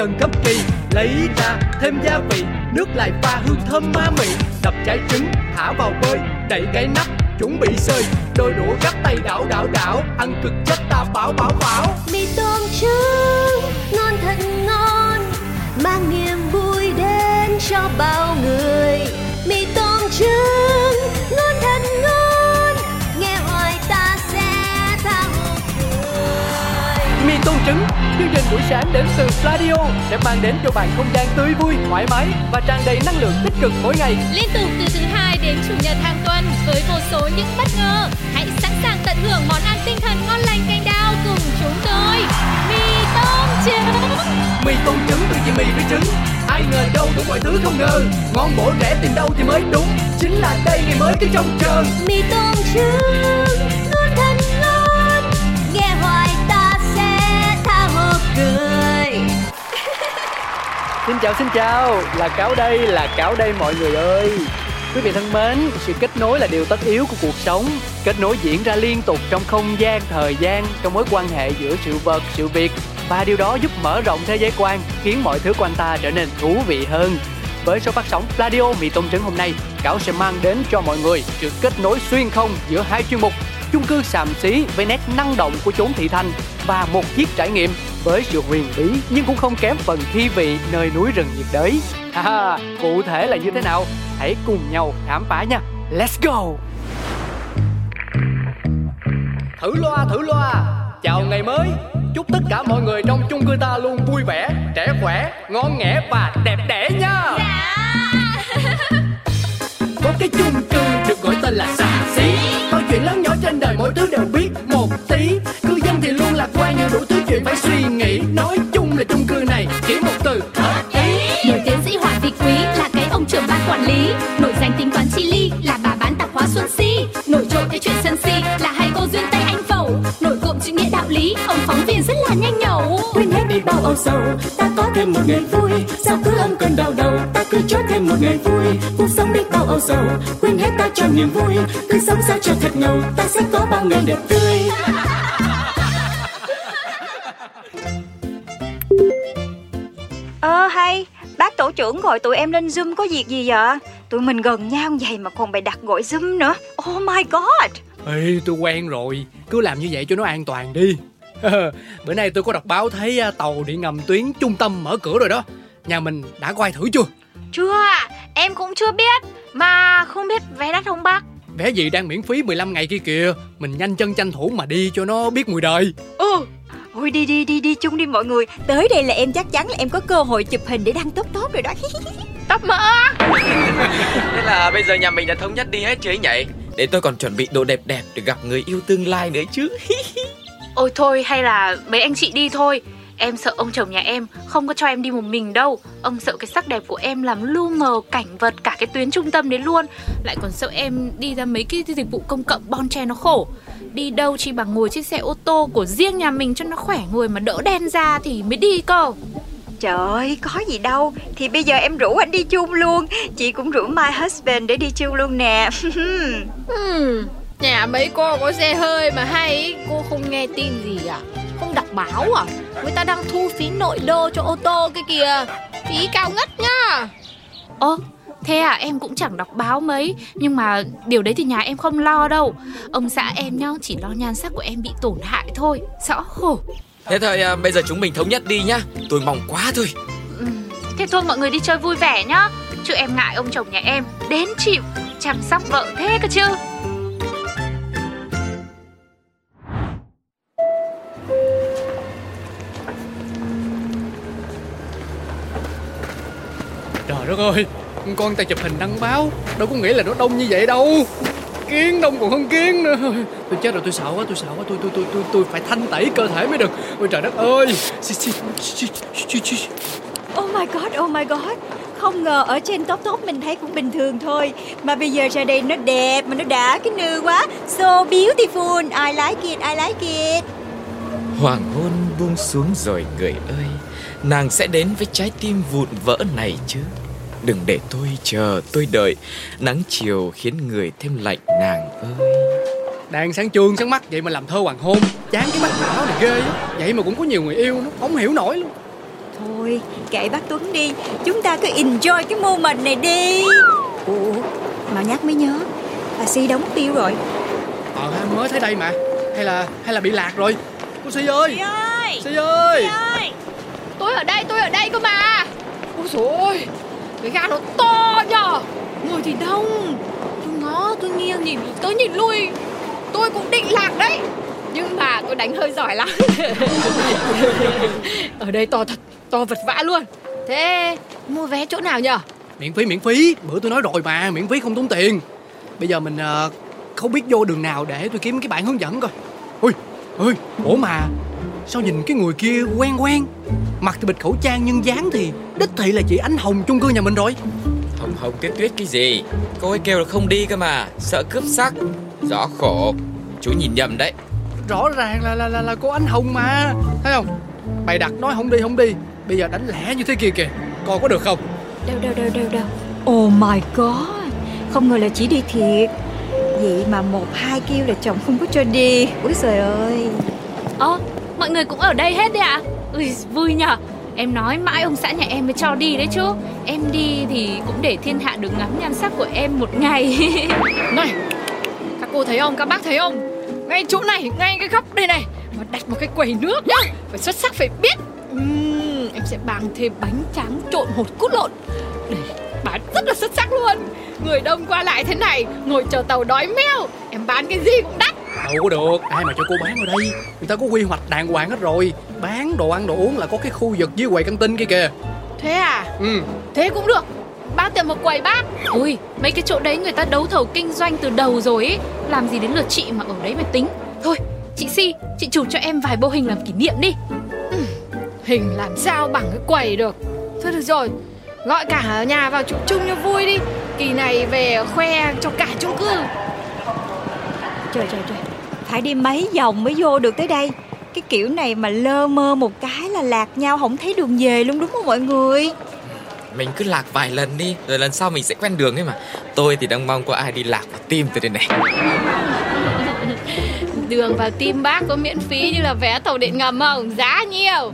dần khắp gấp kỳ. Lấy ra thêm gia vị, nước lại pha hương thơm ma mị. Đập trái trứng, thả vào bơi, đậy cái nắp, chuẩn bị sơi. Đôi đũa gắp tay đảo đảo đảo, ăn cực chất ta bảo bảo bảo. Mì tôm trứng, ngon thật ngon, mang niềm vui đến cho bao người. Mì tôm trứng. Chương trình buổi sáng đến từ Pladio sẽ mang đến cho bạn không gian tươi vui thoải mái và tràn đầy năng lượng tích cực mỗi ngày Liên tục từ thứ hai đến chủ nhật hàng tuần với vô số những bất ngờ. Hãy sẵn sàng tận hưởng món ăn tinh thần ngon lành canh đao cùng chúng tôi. Mì tôm trứng. mì tôm trứng từ chỉ mì với trứng ai ngờ đâu đủ mọi thứ không ngờ ngon bổ rẻ tìm đâu thì mới đúng chính là đây ngày mới cứ trông chờ mì tôm trứng Xin chào xin chào, là cáo đây, là cáo đây mọi người ơi. Quý vị thân mến, sự kết nối là điều tất yếu của cuộc sống. Kết nối diễn ra liên tục trong không gian, thời gian Trong mối quan hệ giữa sự vật, sự việc. Và điều đó giúp mở rộng thế giới quan Khiến mọi thứ quanh ta trở nên thú vị hơn. Với số phát sóng Radio Mì Tôm Trứng hôm nay Cáo sẽ mang đến cho mọi người sự kết nối xuyên không giữa hai chuyên mục chung cư xàm xí với nét năng động của chốn thị thành và một chiếc trải nghiệm với sự huyền bí nhưng cũng không kém phần thi vị nơi núi rừng nhiệt đới. Ha, cụ thể là như thế nào? Hãy cùng nhau khám phá nha. Let's go. Thử loa, thử loa. Chào ngày mới. Chúc tất cả mọi người trong chung cư ta luôn vui vẻ, trẻ khỏe, ngon nghẻ và đẹp đẽ nha. Có cái chung cư được gọi tên là xà xí Bao chuyện lớn nhỏ trên đời mỗi thứ đều biết một tí Dân thì luôn lạc quan nhiều đủ thứ chuyện phải suy nghĩ Nói chung là chung cư này chỉ một từ hợp ý Nổi tiến sĩ Hoàng Thị Quý là cái ông trưởng ban quản lý. Nổi danh tính toán chi ly là bà bán tạp hóa Xuân Si. Nổi trội cái chuyện sân si là hai cô duyên tay anh phẩu. Nổi cộm chữ nghĩa đạo lý, ông phóng viên rất là nhanh nhẩu. quên hết đi bao âu sầu ta có thêm một ngày vui sao cứ âm cơn đau đầu ta cứ cho thêm một ngày vui cuộc sống đi bao âu sầu quên hết ta cho niềm vui cứ sống sao cho thật ngầu ta sẽ có bao ngày đẹp tươi Ờ hay, bác tổ trưởng gọi tụi em lên Zoom có việc gì vậy? Tụi mình gần nhau vậy mà còn bày đặt gọi Zoom nữa. Oh my god. Ê, tôi quen rồi, cứ làm như vậy cho nó an toàn đi Bữa nay tôi có đọc báo thấy à, tàu điện ngầm tuyến trung tâm mở cửa rồi đó Nhà mình đã có ai thử chưa? Chưa em cũng chưa biết Mà không biết vé đắt không bác Vé gì đang miễn phí 15 ngày kia kìa Mình nhanh chân tranh thủ mà đi cho nó biết mùi đời Ừ, Ôi đi đi đi đi chung đi mọi người. Tới đây là em chắc chắn là em có cơ hội chụp hình để đăng tốt tốt rồi đó. tóc mỡ Thế là bây giờ nhà mình đã thống nhất đi hết chứ ấy nhỉ? Để tôi còn chuẩn bị đồ đẹp đẹp để gặp người yêu tương lai nữa chứ. Ôi thôi hay là mấy anh chị đi thôi Em sợ ông chồng nhà em không có cho em đi một mình đâu Ông sợ cái sắc đẹp của em làm lu mờ cảnh vật cả cái tuyến trung tâm đấy luôn Lại còn sợ em đi ra mấy cái dịch vụ công cộng bon chen nó khổ Đi đâu chỉ bằng ngồi chiếc xe ô tô của riêng nhà mình cho nó khỏe người mà đỡ đen ra thì mới đi cơ Trời ơi, có gì đâu. Thì bây giờ em rủ anh đi chung luôn. Chị cũng rủ my husband để đi chung luôn nè. Hmm, nhà mấy cô có xe hơi mà hay cô không nghe tin gì à? Không đọc báo à? Người ta đang thu phí nội đô cho ô tô cái kìa. Phí cao ngất nhá. Ơ, thế à em cũng chẳng đọc báo mấy Nhưng mà điều đấy thì nhà em không lo đâu Ông xã em nhá chỉ lo nhan sắc của em bị tổn hại thôi Rõ khổ Thế thôi à, bây giờ chúng mình thống nhất đi nhá. Tôi mong quá thôi. Ừ, Thế thôi mọi người đi chơi vui vẻ nhá Chứ em ngại ông chồng nhà em Đến chịu chăm sóc vợ thế cơ chứ Trời đất ơi Con ta chụp hình đăng báo. Đâu có nghĩa là nó đông như vậy đâu. Kiến đông còn hơn kiến nữa. Tôi chết rồi tôi sợ quá tôi sợ quá. Tôi tôi tôi tôi, tôi phải thanh tẩy cơ thể mới được. Ôi trời đất ơi. Xì, xì, xì, xì, xì. oh my god, oh my god. Không ngờ ở trên top top mình thấy cũng bình thường thôi. Mà bây giờ ra đây nó đẹp mà nó đã cái nư quá. So beautiful. I like it, I like it. Hoàng hôn buông xuống rồi người ơi. Nàng sẽ đến với trái tim vụn vỡ này chứ. Đừng để tôi chờ, tôi đợi. Nắng chiều khiến người thêm lạnh nàng ơi. Đang sáng trường sáng mắt vậy mà làm thơ hoàng hôn. Chán cái mắt não này ghê á. Vậy mà cũng có nhiều người yêu nó Không hiểu nổi luôn. Thôi kệ bác Tuấn đi. Chúng ta cứ enjoy cái moment này đi. Ủa mà nhắc mới nhớ Bà Si đóng tiêu rồi. Ờ mới thấy đây mà. Hay là hay là bị lạc rồi? Cô Si ơi! Si ơi! Si ơi! Ơi! Tôi ở đây, tôi ở đây cơ mà. Ôi dồi ôi cái ga nó to nhở, Người thì đông. Tôi ngó, tôi nghiêng nhìn tới nhìn lui. Tôi cũng định lạc đấy. Nhưng mà tôi đánh hơi giỏi lắm. Ở đây to thật, to vật vã luôn. Thế mua vé chỗ nào nhở? Miễn phí miễn phí. Bữa tôi nói rồi mà miễn phí không tốn tiền. Bây giờ mình uh, không biết vô đường nào để tôi kiếm cái bản hướng dẫn coi. Ui ui Ủa mà Sao nhìn cái người kia quen quen? Mặt thì bịt khẩu trang nhưng dáng thì Đích thị là chị Ánh Hồng chung cư nhà mình rồi. Hồng hồng tuyết tuyết cái gì? Cô ấy kêu là không đi cơ mà Sợ cướp sắc. Rõ khổ. Chú nhìn nhầm đấy. Rõ ràng là là là, là cô Ánh Hồng mà. Thấy không? Bày đặt nói không đi không đi. Bây giờ đánh lẻ như thế kia kìa. Coi có được không? Đâu đâu đâu đâu đâu. Oh my god. Không ngờ là chỉ đi thiệt. Vậy mà một hai kêu là chồng không có cho đi. Úi trời ơi. Ơ, mọi người cũng ở đây hết đấy ạ. Ui, vui nhở? Em nói mãi ông xã nhà em mới cho đi đấy chứ. Em đi thì cũng để thiên hạ được ngắm nhan sắc của em một ngày. Này Các cô thấy không, các bác thấy không? Ngay chỗ này, ngay cái góc đây này. Mà đặt một cái quầy nước nhá. Phải xuất sắc, phải biết. Uhm, Em sẽ bán thêm bánh tráng trộn hột cút lộn. Để bán rất là xuất sắc luôn. Người đông qua lại thế này Ngồi chờ tàu đói meo. Em bán cái gì cũng đắt. Đâu có được Ai mà cho cô bán ở đây? Người ta có quy hoạch đàng hoàng hết rồi. Bán đồ ăn đồ uống là có cái khu vực dưới quầy căng tin kia kìa. Thế à, Ừ. Thế cũng được. Bác tiền một quầy bác? Ui, mấy cái chỗ đấy người ta đấu thầu kinh doanh từ đầu rồi ấy Làm gì đến lượt chị mà ở đấy mà tính? Thôi, chị Si, chị chụp cho em vài bộ hình làm kỷ niệm đi. Hình làm sao bằng cái quầy được? Thôi được rồi Gọi cả nhà vào chụp chung cho vui đi. Kỳ này về khoe cho cả chung cư Trời trời trời. Phải đi mấy vòng mới vô được tới đây. Cái kiểu này mà lơ mơ một cái là lạc nhau Không thấy đường về luôn đúng không mọi người? Mình cứ lạc vài lần đi Rồi lần sau mình sẽ quen đường ấy mà. Tôi thì đang mong có ai đi lạc vào tim tôi đây này. Đường vào tim bác có miễn phí như là vé tàu điện ngầm không? Giá nhiều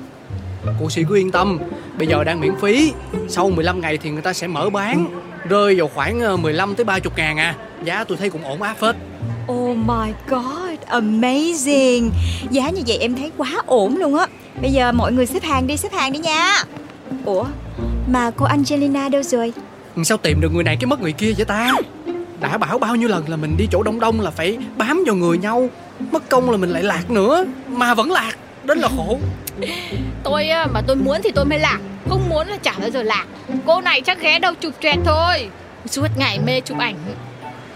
Cô Si cứ yên tâm Bây giờ đang miễn phí. Sau 15 ngày thì người ta sẽ mở bán Rơi vào khoảng ờ, 15 tới 30 ngàn à. Giá tôi thấy cũng ổn áp phết Oh my god Amazing. Giá như vậy em thấy quá ổn luôn á. Bây giờ mọi người xếp hàng đi xếp hàng đi nha. Ủa Mà cô Angelina đâu rồi? Sao tìm được người này cái mất người kia vậy ta? Đã bảo bao nhiêu lần là mình đi chỗ đông đông là phải bám vào người nhau. Mất công là mình lại lạc nữa. Mà vẫn lạc Đến là khổ. Tôi á, mà tôi muốn thì tôi mới lạc Không muốn là chả bao giờ lạc. Cô này chắc ghé đâu chụp choẹt thôi. Suốt ngày mê chụp ảnh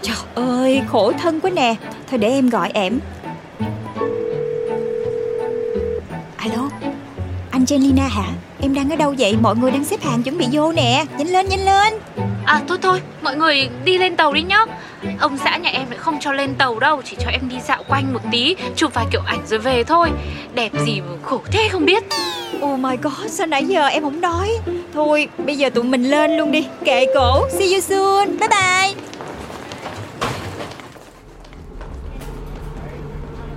Trời ơi khổ thân quá nè. Thôi để em gọi em. Alo Angelina hả? Em đang ở đâu vậy? Mọi người đang xếp hàng chuẩn bị vô nè. Nhanh lên nhanh lên. À thôi thôi, mọi người đi lên tàu đi nhá. Ông xã nhà em lại không cho lên tàu đâu. Chỉ cho em đi dạo quanh một tí. Chụp vài kiểu ảnh rồi về thôi. Đẹp gì mà khổ thế không biết. Oh my god sao nãy giờ em không nói? Thôi bây giờ tụi mình lên luôn đi. Kệ cổ. See you soon. Bye bye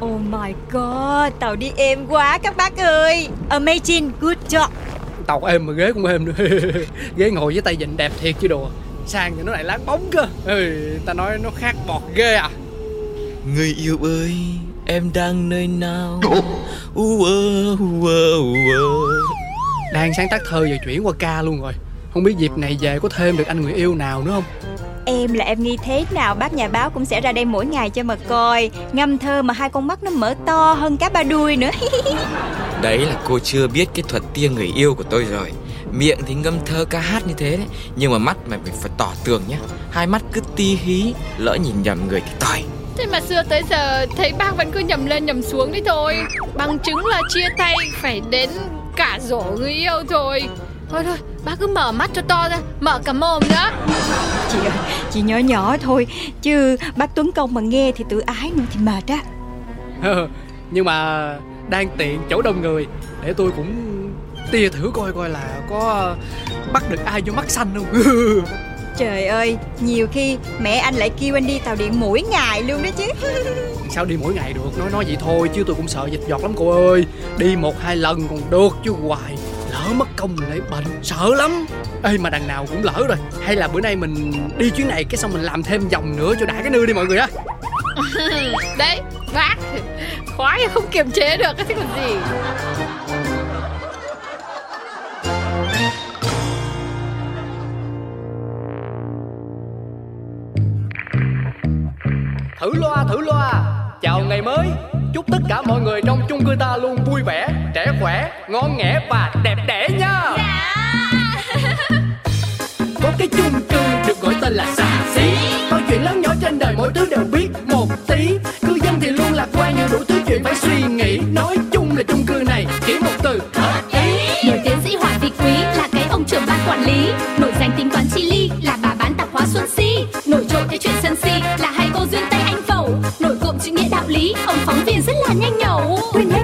Oh my god Tàu đi êm quá các bác ơi. Amazing Good job. Tàu êm mà ghế cũng êm nữa. Ghế ngồi với tay vịn đẹp thiệt chứ đùa Sang thì nó lại láng bóng cơ. Ừ, Ta nói nó khác bọt ghê à. Người yêu ơi Em đang nơi nào? U ơ, u ơ, u ơ. Đang sáng tác thơ và chuyển qua ca luôn rồi. Không biết dịp này về có thêm được anh người yêu nào nữa không Em là em nghi thế nào? Bác nhà báo cũng sẽ ra đây mỗi ngày cho mà coi. Ngâm thơ mà hai con mắt nó mở to hơn cá ba đuôi nữa. Đấy là cô chưa biết cái thuật tia người yêu của tôi rồi. Miệng thì ngâm thơ ca hát như thế đấy Nhưng mà mắt mày phải tỏ tường nhá. Hai mắt cứ ti hí Lỡ nhìn nhầm người thì tỏi Thế mà xưa tới giờ thấy bác vẫn cứ nhầm lên nhầm xuống đấy thôi. Bằng chứng là chia tay phải đến cả rổ người yêu thôi. Thôi thôi, bác cứ mở mắt cho to ra, mở cả mồm nữa. Chị ơi, chị nhỏ nhỏ thôi Chứ bác Tuấn Công mà nghe thì tự ái nữa thì mệt á. Nhưng mà đang tiện chỗ đông người Để tôi cũng tia thử coi coi là có bắt được ai vô mắt xanh không? Trời ơi, nhiều khi mẹ anh lại kêu anh đi tàu điện mỗi ngày luôn đó chứ. Sao đi mỗi ngày được? Nói nói vậy thôi chứ tôi cũng sợ dịch giọt lắm cô ơi. Đi một hai lần còn được chứ hoài lỡ mất công lại bệnh sợ lắm. Ê mà đằng nào cũng lỡ rồi. Hay là bữa nay mình đi chuyến này cái xong mình làm thêm vòng nữa cho đã cái nư đi mọi người á. Đấy bác khoái không kiềm chế được cái còn gì? Thử loa thử loa. Chào ngày mới. Chúc tất cả mọi người trong chung cư ta luôn vui vẻ trẻ khỏe ngon nghẻ và đẹp đẽ nha. Có cái chung cư được gọi tên là xà xí. Mọi chuyện lớn nhỏ trên đời mỗi thứ đều biết một tí. Cư dân thì luôn lạc quan nhưng đủ thứ chuyện phải suy nghĩ. Nói chung là chung cư này chỉ một từ hợp ý. Nổi tiến sĩ Hoàng Vị Quý là cái ông trưởng ban quản lý. Nổi danh tính toán chi ly là bà bán tạp hóa Xuân Si. Nổi trội cái chuyện sân si là hai cô duyên Tây Anh Phẩu. Nổi cộm chữ nghĩa đạo lý, ông phóng viên rất là nhanh nhẩu. Quên hết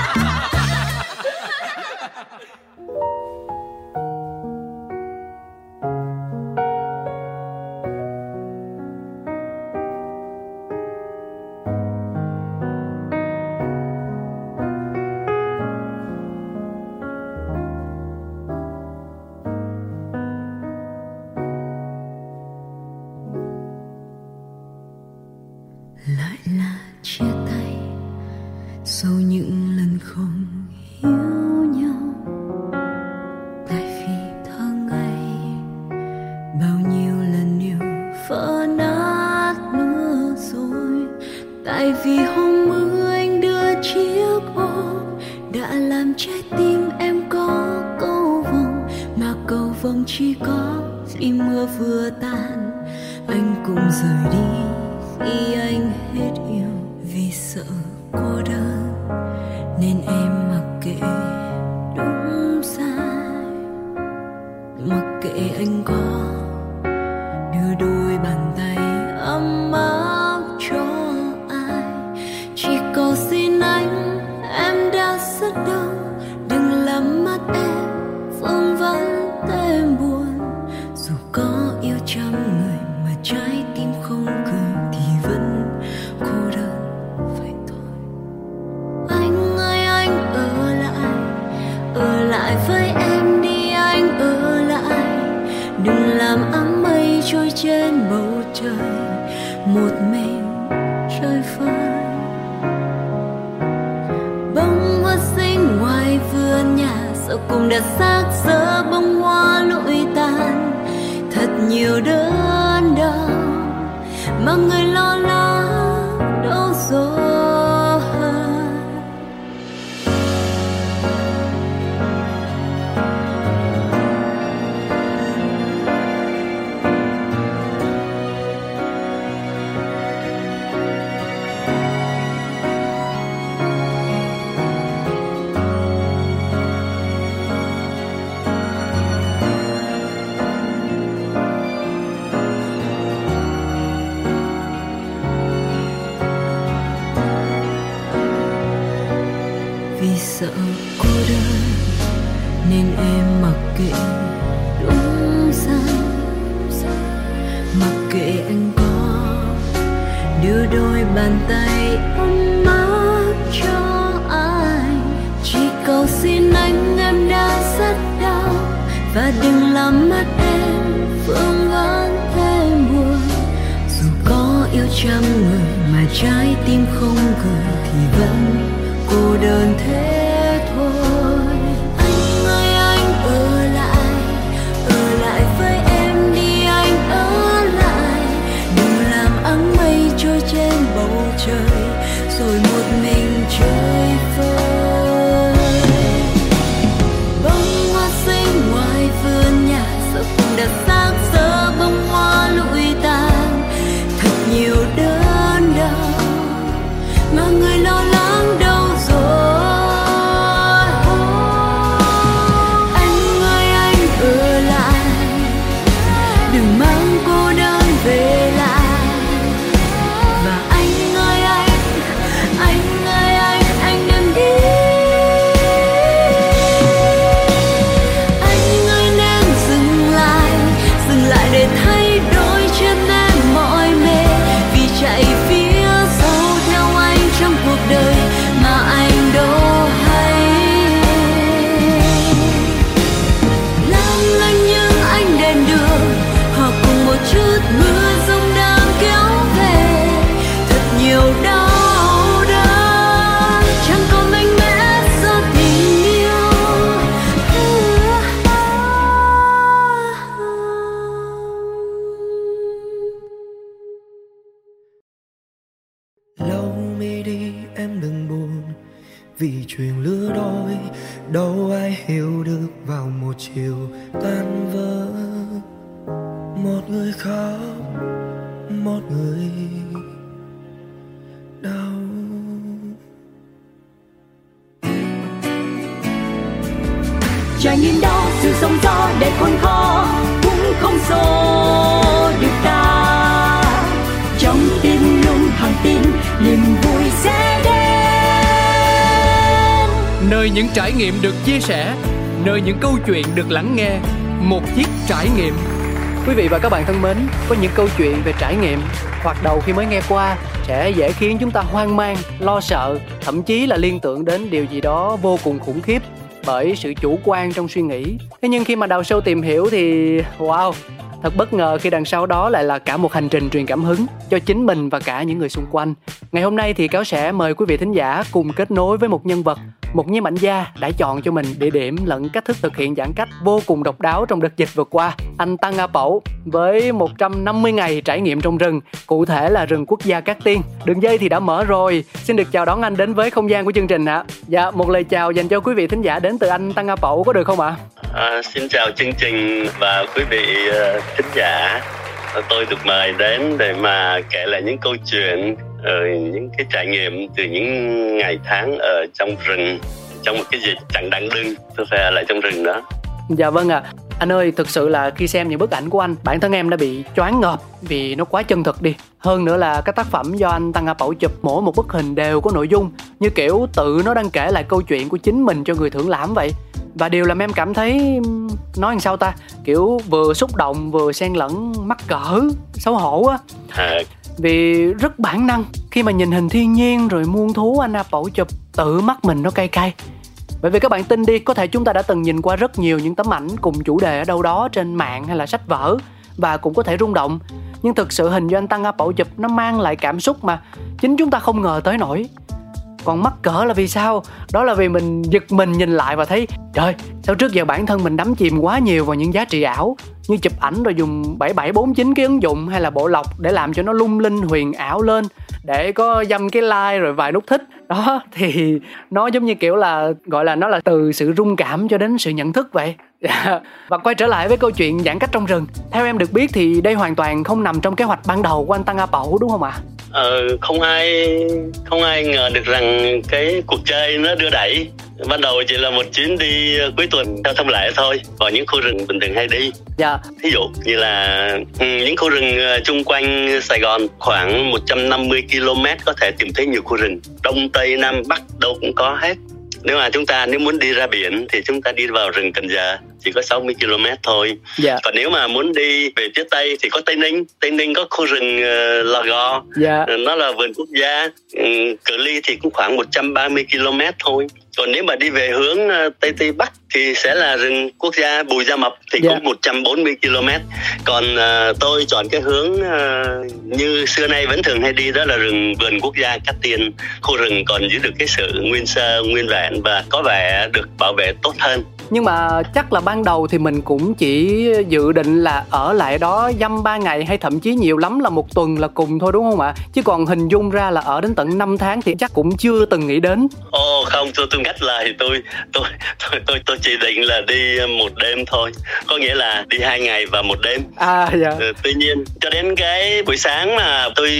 Yêu được vào một chiều tan vỡ. Một người khóc, một người đau. Trải nghiệm đó, sự sống gió để khôn khó. Nơi những trải nghiệm được chia sẻ Nơi những câu chuyện được lắng nghe. Một chiếc trải nghiệm. Quý vị và các bạn thân mến Có những câu chuyện về trải nghiệm Hoặc đầu khi mới nghe qua Sẽ dễ khiến chúng ta hoang mang, lo sợ Thậm chí là liên tưởng đến điều gì đó vô cùng khủng khiếp Bởi sự chủ quan trong suy nghĩ. Thế nhưng khi mà đào sâu tìm hiểu thì Wow Thật bất ngờ khi đằng sau đó lại là cả một hành trình truyền cảm hứng cho chính mình và cả những người xung quanh. Ngày hôm nay thì cáo sẽ mời quý vị thính giả cùng kết nối với một nhân vật, một nhiếp ảnh gia đã chọn cho mình địa điểm lẫn cách thức thực hiện giãn cách vô cùng độc đáo trong đợt dịch vừa qua. Anh Tăng A Pẩu với 150 ngày trải nghiệm trong rừng, cụ thể là rừng quốc gia Cát Tiên. Đường dây thì đã mở rồi. Xin được chào đón anh đến với không gian của chương trình ạ. Dạ, một lời chào dành cho quý vị thính giả đến từ anh Tăng A Pẩu có được không ạ? À, xin chào chương trình và quý vị uh, thính giả. Tôi được mời đến để mà kể lại những câu chuyện, uh, những cái trải nghiệm từ những ngày tháng ở trong rừng, trong một cái gì chẳng đáng đương tôi phải ở lại trong rừng đó. Dạ vâng ạ. À. Anh ơi, thực sự là khi xem những bức ảnh của anh, bản thân em đã bị choáng ngợp vì nó quá chân thực đi. Hơn nữa là các tác phẩm do anh Tăng A Bảo chụp mỗi một bức hình đều có nội dung như kiểu tự nó đang kể lại câu chuyện của chính mình cho người thưởng lãm vậy và điều làm em cảm thấy nói làm sao ta kiểu vừa xúc động vừa xen lẫn mắc cỡ xấu hổ á À, vì rất bản năng, khi mà nhìn hình thiên nhiên rồi muôn thú anh A chụp, tự mắt mình nó cay cay. Bởi vì các bạn tin đi, có thể chúng ta đã từng nhìn qua rất nhiều những tấm ảnh cùng chủ đề ở đâu đó trên mạng hay là sách vở và cũng có thể rung động. Nhưng thực sự hình do anh Tăng Apple chụp nó mang lại cảm xúc mà chính chúng ta không ngờ tới nổi còn mắc cỡ là vì sao? Đó là vì mình giật mình nhìn lại và thấy, trời, sao trước giờ bản thân mình đắm chìm quá nhiều vào những giá trị ảo, như chụp ảnh rồi dùng 7749 cái ứng dụng hay là bộ lọc để làm cho nó lung linh huyền ảo lên, để có dăm cái like rồi vài nút thích. Đó, thì nó giống như kiểu là, gọi là nó là từ sự rung cảm cho đến sự nhận thức vậy. Và quay trở lại với câu chuyện giãn cách trong rừng. Theo em được biết thì đây hoàn toàn không nằm trong kế hoạch ban đầu của anh tăng a pẩu đúng không ạ? Ờ, không ai không ai ngờ được rằng cái cuộc chơi nó đưa đẩy. Ban đầu chỉ là một chuyến đi cuối tuần theo thông lệ thôi vào những khu rừng bình thường hay đi. Dạ. Thí dụ như là ừ, những khu rừng ờ, chung quanh Sài Gòn khoảng 150 km có thể tìm thấy nhiều khu rừng. Đông tây nam bắc đâu cũng có hết. Nếu mà chúng ta nếu muốn đi ra biển thì chúng ta đi vào rừng Cần Giờ chỉ có 60 km thôi. Dạ. Còn nếu mà muốn đi về phía tây thì có tây ninh. Tây ninh có khu rừng uh, lò gò. Dạ. Ờ, nó là vườn quốc gia. Ừ, cự ly thì cũng khoảng 130 km thôi. Còn nếu mà đi về hướng ờ, tây tây bắc thì sẽ là rừng quốc gia Bù Gia Mập thì Dạ. cũng 140 km. Còn ờ, tôi chọn cái hướng ờ, như xưa nay vẫn thường hay đi đó là rừng vườn quốc gia Cát Tiên. Khu rừng còn giữ được cái sự nguyên sơ nguyên vẹn và có vẻ được bảo vệ tốt hơn. Nhưng mà chắc là ban đầu thì mình cũng chỉ dự định là ở lại đó dăm ba ngày hay thậm chí nhiều lắm là một tuần là cùng thôi đúng không ạ? Chứ còn hình dung ra là ở đến tận 5 tháng thì chắc cũng chưa từng nghĩ đến. Ồ không, tôi tôi ngắt lời. Tôi tôi tôi tôi tôi chỉ định là đi một đêm thôi, có nghĩa là đi hai ngày và một đêm. à dạ. Ừ, tuy nhiên cho đến cái buổi sáng mà tôi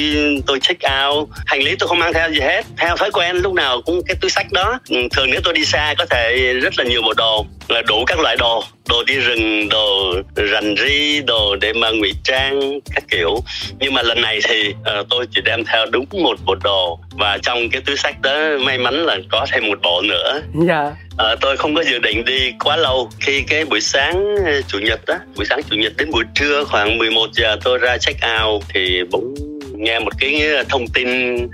tôi check out hành lý tôi không mang theo gì hết. Theo thói quen lúc nào cũng cái túi sách đó. Ừ, thường nếu tôi đi xa có thể rất là nhiều bộ đồ là đủ các loại đồ đồ đi rừng đồ rành ri đồ để mà ngụy trang các kiểu. Nhưng mà lần này thì ờ, tôi chỉ đem theo đúng một bộ đồ. Và trong cái túi sách đó may mắn là có thêm một bộ nữa. Dạ. Ờ, tôi không có dự định đi quá lâu. Khi cái buổi sáng ờ, chủ nhật đó buổi sáng chủ nhật đến buổi trưa khoảng 11 giờ tôi ra check out thì bỗng nghe một cái thông tin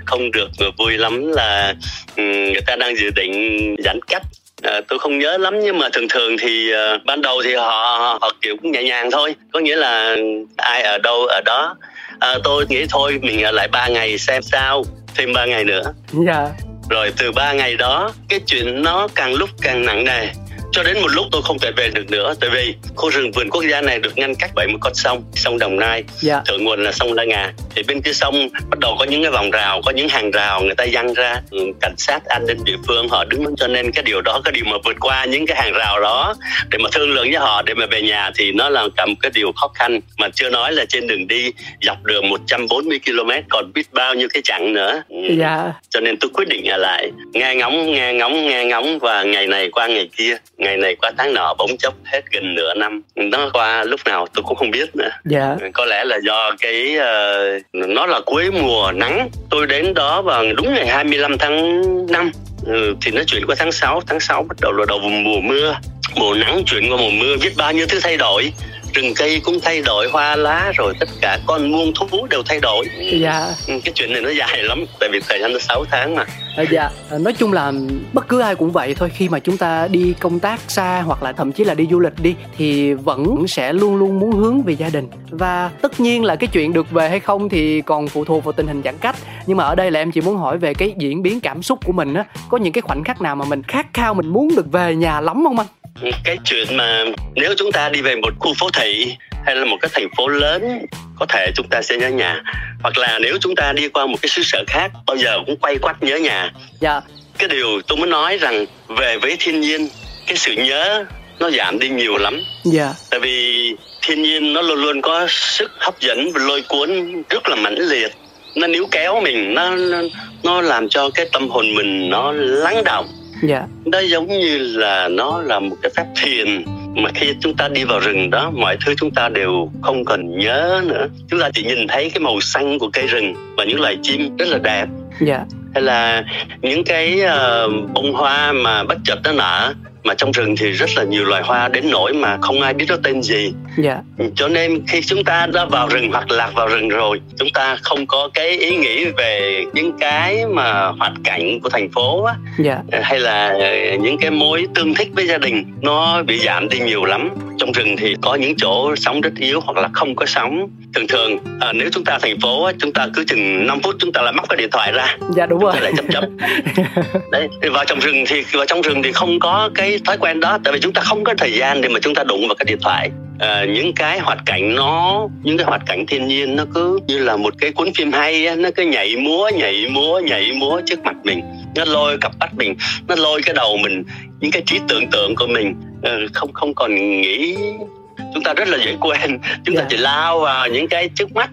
không được vui lắm là ừ, người ta đang dự định giãn cách Ờ, tôi không nhớ lắm nhưng mà thường thường thì ờ, ban đầu thì họ họ kiểu cũng nhẹ nhàng thôi. Có nghĩa là ai ở đâu ở đó. Ờ, tôi nghĩ thôi mình ở lại ba ngày xem sao thêm ba ngày nữa. Dạ. Rồi từ ba ngày đó cái chuyện nó càng lúc càng nặng nề cho đến một lúc tôi không thể về được nữa tại vì khu rừng vườn quốc gia này được ngăn cách bởi một con sông sông đồng nai. Dạ. Thượng nguồn là sông la ngà. Thì bên kia sông bắt đầu có những cái vòng rào có những hàng rào người ta dăng ra ừ, cảnh sát an ninh địa phương họ đứng cho nên cái điều đó cái điều mà vượt qua những cái hàng rào đó để mà thương lượng với họ để mà về nhà thì nó là cả một cái điều khó khăn. Mà chưa nói là trên đường đi dọc đường 140 km còn biết bao nhiêu cái chặng nữa. Ừ. dạ. Cho nên tôi quyết định ở lại. Nghe ngóng nghe ngóng nghe ngóng và ngày này qua ngày kia ngày này qua tháng nọ bỗng chốc hết gần nửa năm. Nó qua lúc nào tôi cũng không biết nữa. Dạ. Có lẽ là do cái ờ, nó là cuối mùa nắng. Tôi đến đó vào đúng ngày 25 tháng 5 ừ, thì nó chuyển qua tháng 6 tháng 6 bắt đầu là đầu mùa mưa. Mùa nắng chuyển qua mùa mưa. Biết bao nhiêu thứ thay đổi rừng cây cũng thay đổi hoa lá rồi tất cả con muôn thú đều thay đổi. Dạ. Ừ, cái chuyện này nó dài lắm tại vì thời gian nó 6 tháng mà. À, dạ. À, nói chung là bất cứ ai cũng vậy thôi khi mà chúng ta đi công tác xa hoặc là thậm chí là đi du lịch đi thì vẫn sẽ luôn luôn muốn hướng về gia đình. Và tất nhiên là cái chuyện được về hay không thì còn phụ thuộc vào tình hình giãn cách. Nhưng mà ở đây là em chỉ muốn hỏi về cái diễn biến cảm xúc của mình á. Có những cái khoảnh khắc nào mà mình khát khao mình muốn được về nhà lắm không anh cái chuyện mà nếu chúng ta đi về một khu phố thị hay là một cái thành phố lớn có thể chúng ta sẽ nhớ nhà. Hoặc là nếu chúng ta đi qua một cái xứ sở khác bao giờ cũng quay quắt nhớ nhà. Dạ. Cái điều tôi muốn nói rằng về với thiên nhiên cái sự nhớ nó giảm đi nhiều lắm. Dạ. Tại vì thiên nhiên nó luôn luôn có sức hấp dẫn và lôi cuốn rất là mãnh liệt. Nó níu kéo mình nó nó, nó làm cho cái tâm hồn mình nó lắng động dạ. Nó giống như là nó là một cái phép thiền mà khi chúng ta đi vào rừng đó mọi thứ chúng ta đều không cần nhớ nữa. Chúng ta chỉ nhìn thấy cái màu xanh của cây rừng và những loài chim rất là đẹp. Dạ. Hay là những cái uh, bông hoa mà bất chợt nó nở mà trong rừng thì rất là nhiều loài hoa đến nỗi mà không ai biết nó tên gì. Dạ. Cho nên khi chúng ta đã vào rừng hoặc lạc vào rừng rồi chúng ta không có cái ý nghĩ về những cái mà hoạt cảnh của thành phố á, dạ. Hay là những cái mối tương thích với gia đình nó bị giảm đi nhiều lắm. Trong rừng thì có những chỗ sóng rất yếu hoặc là không có sóng thường thường. À, nếu chúng ta thành phố á, chúng ta cứ chừng 5 phút chúng ta lại móc cái điện thoại ra. Dạ đúng chúng rồi. ta lại chấp chấp đấy thì vào trong rừng thì vào trong rừng thì không có cái thói quen đó tại vì chúng ta không có thời gian để mà chúng ta đụng vào cái điện thoại. À, những cái hoạt cảnh nó những cái hoạt cảnh thiên nhiên nó cứ như là một cái cuốn phim hay nó cứ nhảy múa nhảy múa nhảy múa trước mặt mình. Nó lôi cặp mắt mình nó lôi cái đầu mình những cái trí tưởng tượng của mình. Ờ, không không còn nghĩ chúng ta rất là dễ quên. Chúng ta Dạ. chỉ lao vào những cái trước mắt.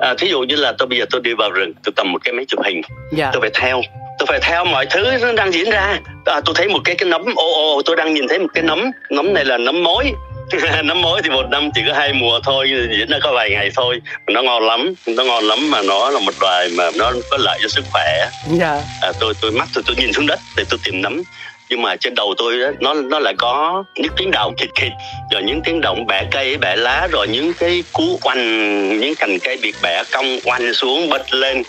À, thí dụ như là tôi bây giờ tôi đi vào rừng tôi cầm một cái máy chụp hình. Dạ. Tôi phải theo tôi phải theo mọi thứ nó đang diễn ra. À, tôi thấy một cái cái nấm ô ô tôi đang nhìn thấy một cái nấm. Nấm này là nấm mối. Nấm mối thì một năm chỉ có hai mùa thôi diễn ra có vài ngày thôi. Nó ngon lắm nó ngon lắm mà nó là một loài mà nó có lợi cho sức khỏe. Dạ. À, tôi tôi mắt tôi tôi nhìn xuống đất để tôi tìm nấm. Nhưng mà trên đầu tôi đó, nó nó lại có những tiếng động khịt khịt rồi những tiếng động bẻ cây bẻ lá rồi những cái cú oanh những cành cây bị bẻ cong oanh xuống bật lên.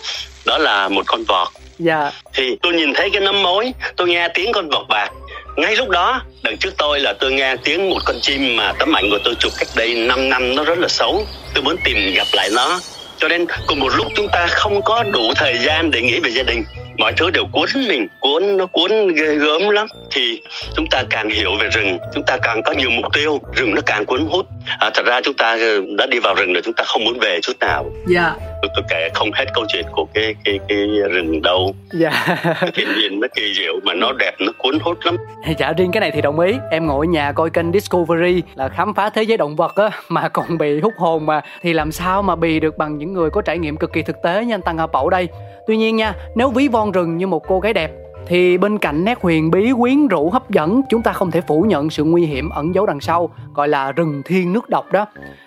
Đó là một con vọt dạ. Thì tôi nhìn thấy cái nấm mối, tôi nghe tiếng con vật bạc. Ngay lúc đó, đằng trước tôi là tôi nghe tiếng một con chim mà tấm ảnh của tôi chụp cách đây 5 năm, nó rất là xấu. Tôi muốn tìm gặp lại nó. Cho nên cùng một lúc chúng ta không có đủ thời gian để nghĩ về gia đình mọi thứ đều cuốn mình cuốn nó cuốn ghê gớm lắm. Thì chúng ta càng hiểu về rừng chúng ta càng có nhiều mục tiêu rừng nó càng cuốn hút. À, thật ra chúng ta ờ, đã đi vào rừng rồi chúng ta không muốn về chút nào. Dạ. Tôi, tôi kể không hết câu chuyện của cái cái cái rừng đâu. Dạ. Thiên nhiên nó kỳ diệu mà nó đẹp nó cuốn hút lắm. Dạ riêng cái này thì đồng ý. Em ngồi ở nhà coi kênh Discovery Là khám phá thế giới động vật á Mà còn bị hút hồn mà. Thì làm sao mà bì được bằng những người có trải nghiệm cực kỳ thực tế như anh Tăng Hà Pậu đây. Tuy nhiên nha Nếu ví von con rừng như một cô gái đẹp thì bên cạnh nét huyền bí quyến rũ hấp dẫn chúng ta không thể phủ nhận sự nguy hiểm ẩn giấu đằng sau gọi là rừng thiên nước độc đó.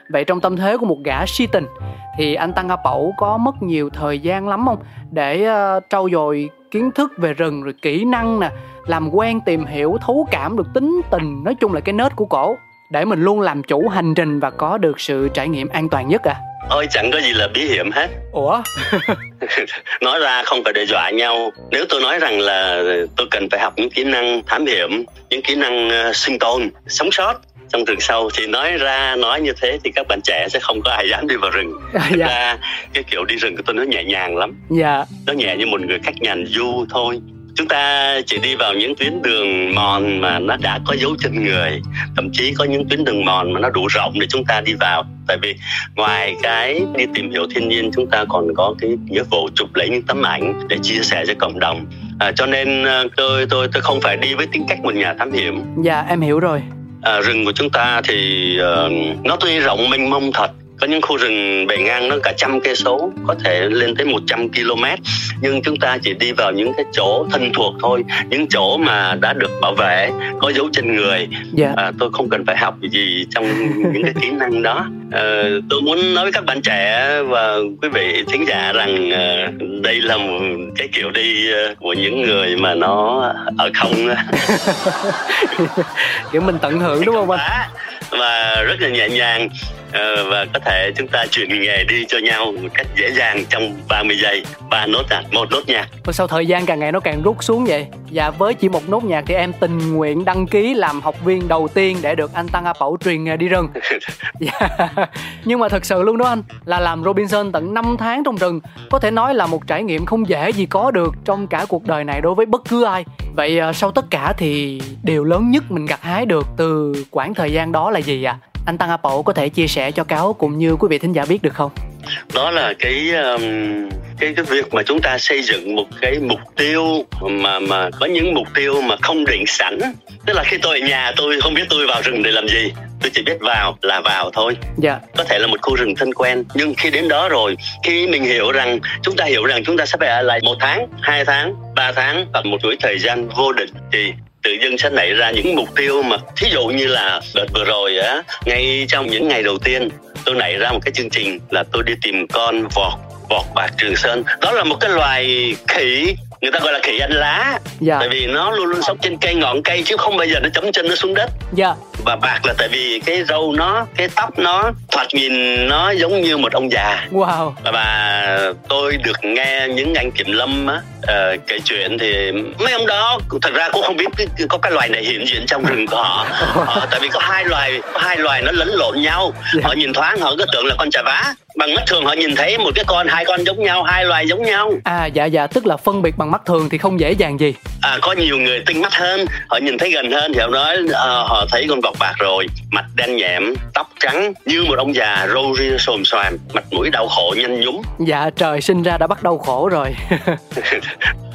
Vậy trong tâm thế của một gã si tình thì anh tăng a pẩu có mất nhiều thời gian lắm không? Để uh, trau dồi kiến thức về rừng rồi kỹ năng nè làm quen tìm hiểu thấu cảm được tính tình nói chung là cái nết của cổ để mình luôn làm chủ hành trình và có được sự trải nghiệm an toàn nhất à ôi chẳng có gì là bí hiểm hết. Ủa? Nói ra không phải đe dọa nhau. Nếu tôi nói rằng là tôi cần phải học những kỹ năng thám hiểm những kỹ năng uh, sinh tồn sống sót trong rừng sâu thì nói ra nói như thế thì các bạn trẻ sẽ không có ai dám đi vào rừng. Thực dạ. ra cái kiểu đi rừng của tôi nó nhẹ nhàng lắm. Dạ. Nó nhẹ như một người khách nhàn du thôi chúng ta chỉ đi vào những tuyến đường mòn mà nó đã có dấu chân người. Thậm chí có những tuyến đường mòn mà nó đủ rộng để chúng ta đi vào. Tại vì ngoài cái đi tìm hiểu thiên nhiên chúng ta còn có cái nghĩa vụ chụp lấy những tấm ảnh để chia sẻ cho cộng đồng. À, cho nên à, tôi tôi tôi không phải đi với tính cách một nhà thám hiểm. Dạ em hiểu rồi. À, rừng của chúng ta thì uh, nó tuy rộng mênh mông thật có những khu rừng bề ngang nó cả trăm cây số có thể lên tới 100 km nhưng chúng ta chỉ đi vào những cái chỗ thân thuộc thôi những chỗ mà đã được bảo vệ có dấu chân người. Dạ. À, tôi không cần phải học gì trong những cái kỹ năng đó. À, tôi muốn nói với các bạn trẻ và quý vị thính giả rằng à, đây là một cái kiểu đi à, của những người mà nó ở không. Kiểu mình tận hưởng đúng không anh? Và rất là nhẹ nhàng. ờ, và có thể chúng ta chuyển nghề đi cho nhau một cách dễ dàng trong 30 giây ba nốt nhạc một nốt nhạc Ủa sao thời gian càng ngày nó càng rút xuống vậy Dạ với chỉ một nốt nhạc thì em tình nguyện đăng ký làm học viên đầu tiên để được anh Tăng A Pẩu truyền nghề đi rừng dạ. Nhưng mà thật sự luôn đó anh Là làm Robinson tận 5 tháng trong rừng Có thể nói là một trải nghiệm không dễ gì có được Trong cả cuộc đời này đối với bất cứ ai Vậy à, sau tất cả thì điều lớn nhất mình gặt hái được từ quãng thời gian đó là gì ạ? À? Anh Tăng A có thể chia sẻ cho cáo cũng như quý vị thính giả biết được không? đó là cái um, cái cái việc mà chúng ta xây dựng một cái mục tiêu mà mà có những mục tiêu mà không định sẵn. Tức là khi tôi ở nhà tôi không biết tôi vào rừng để làm gì. Tôi chỉ biết vào là vào thôi. Dạ. Có thể là một khu rừng thân quen. Nhưng khi đến đó rồi khi mình hiểu rằng chúng ta hiểu rằng chúng ta sẽ phải ở lại một tháng hai tháng ba tháng hoặc một chuỗi thời gian vô định thì tự dưng sẽ nảy ra những mục tiêu mà, thí dụ như là đợt vừa rồi á, ngay trong những ngày đầu tiên, tôi nảy ra một cái chương trình là tôi đi tìm con vọt vọt bạc trường sơn. Đó là một cái loài khỉ người ta gọi là khỉ ăn lá. Dạ. Tại vì nó luôn luôn sống trên cây ngọn cây chứ không bao giờ nó chấm chân nó xuống đất. Dạ. Và bạc là tại vì cái râu nó cái tóc nó thoạt nhìn nó giống như một ông già. Wow. Và, tôi được nghe những anh kiểm lâm á uh, kể chuyện thì mấy ông đó thật ra cũng không biết cái, có cái loài này hiện diện trong rừng của họ. Ờ, tại vì có hai loài có hai loài nó lẫn lộn nhau. Họ nhìn thoáng họ cứ tưởng là con chà vá bằng mắt thường họ nhìn thấy một cái con hai con giống nhau hai loài giống nhau. À dạ dạ tức là phân biệt bằng mắt thường thì không dễ dàng gì. À, có nhiều người tinh mắt hơn họ nhìn thấy gần hơn thì họ nói ờ, họ thấy con vọc bạc rồi mặt đen nhẹm tóc trắng như một ông già râu ria xồm xoàm mặt mũi đau khổ nhanh nhúm. Dạ trời sinh ra đã bắt đầu khổ rồi.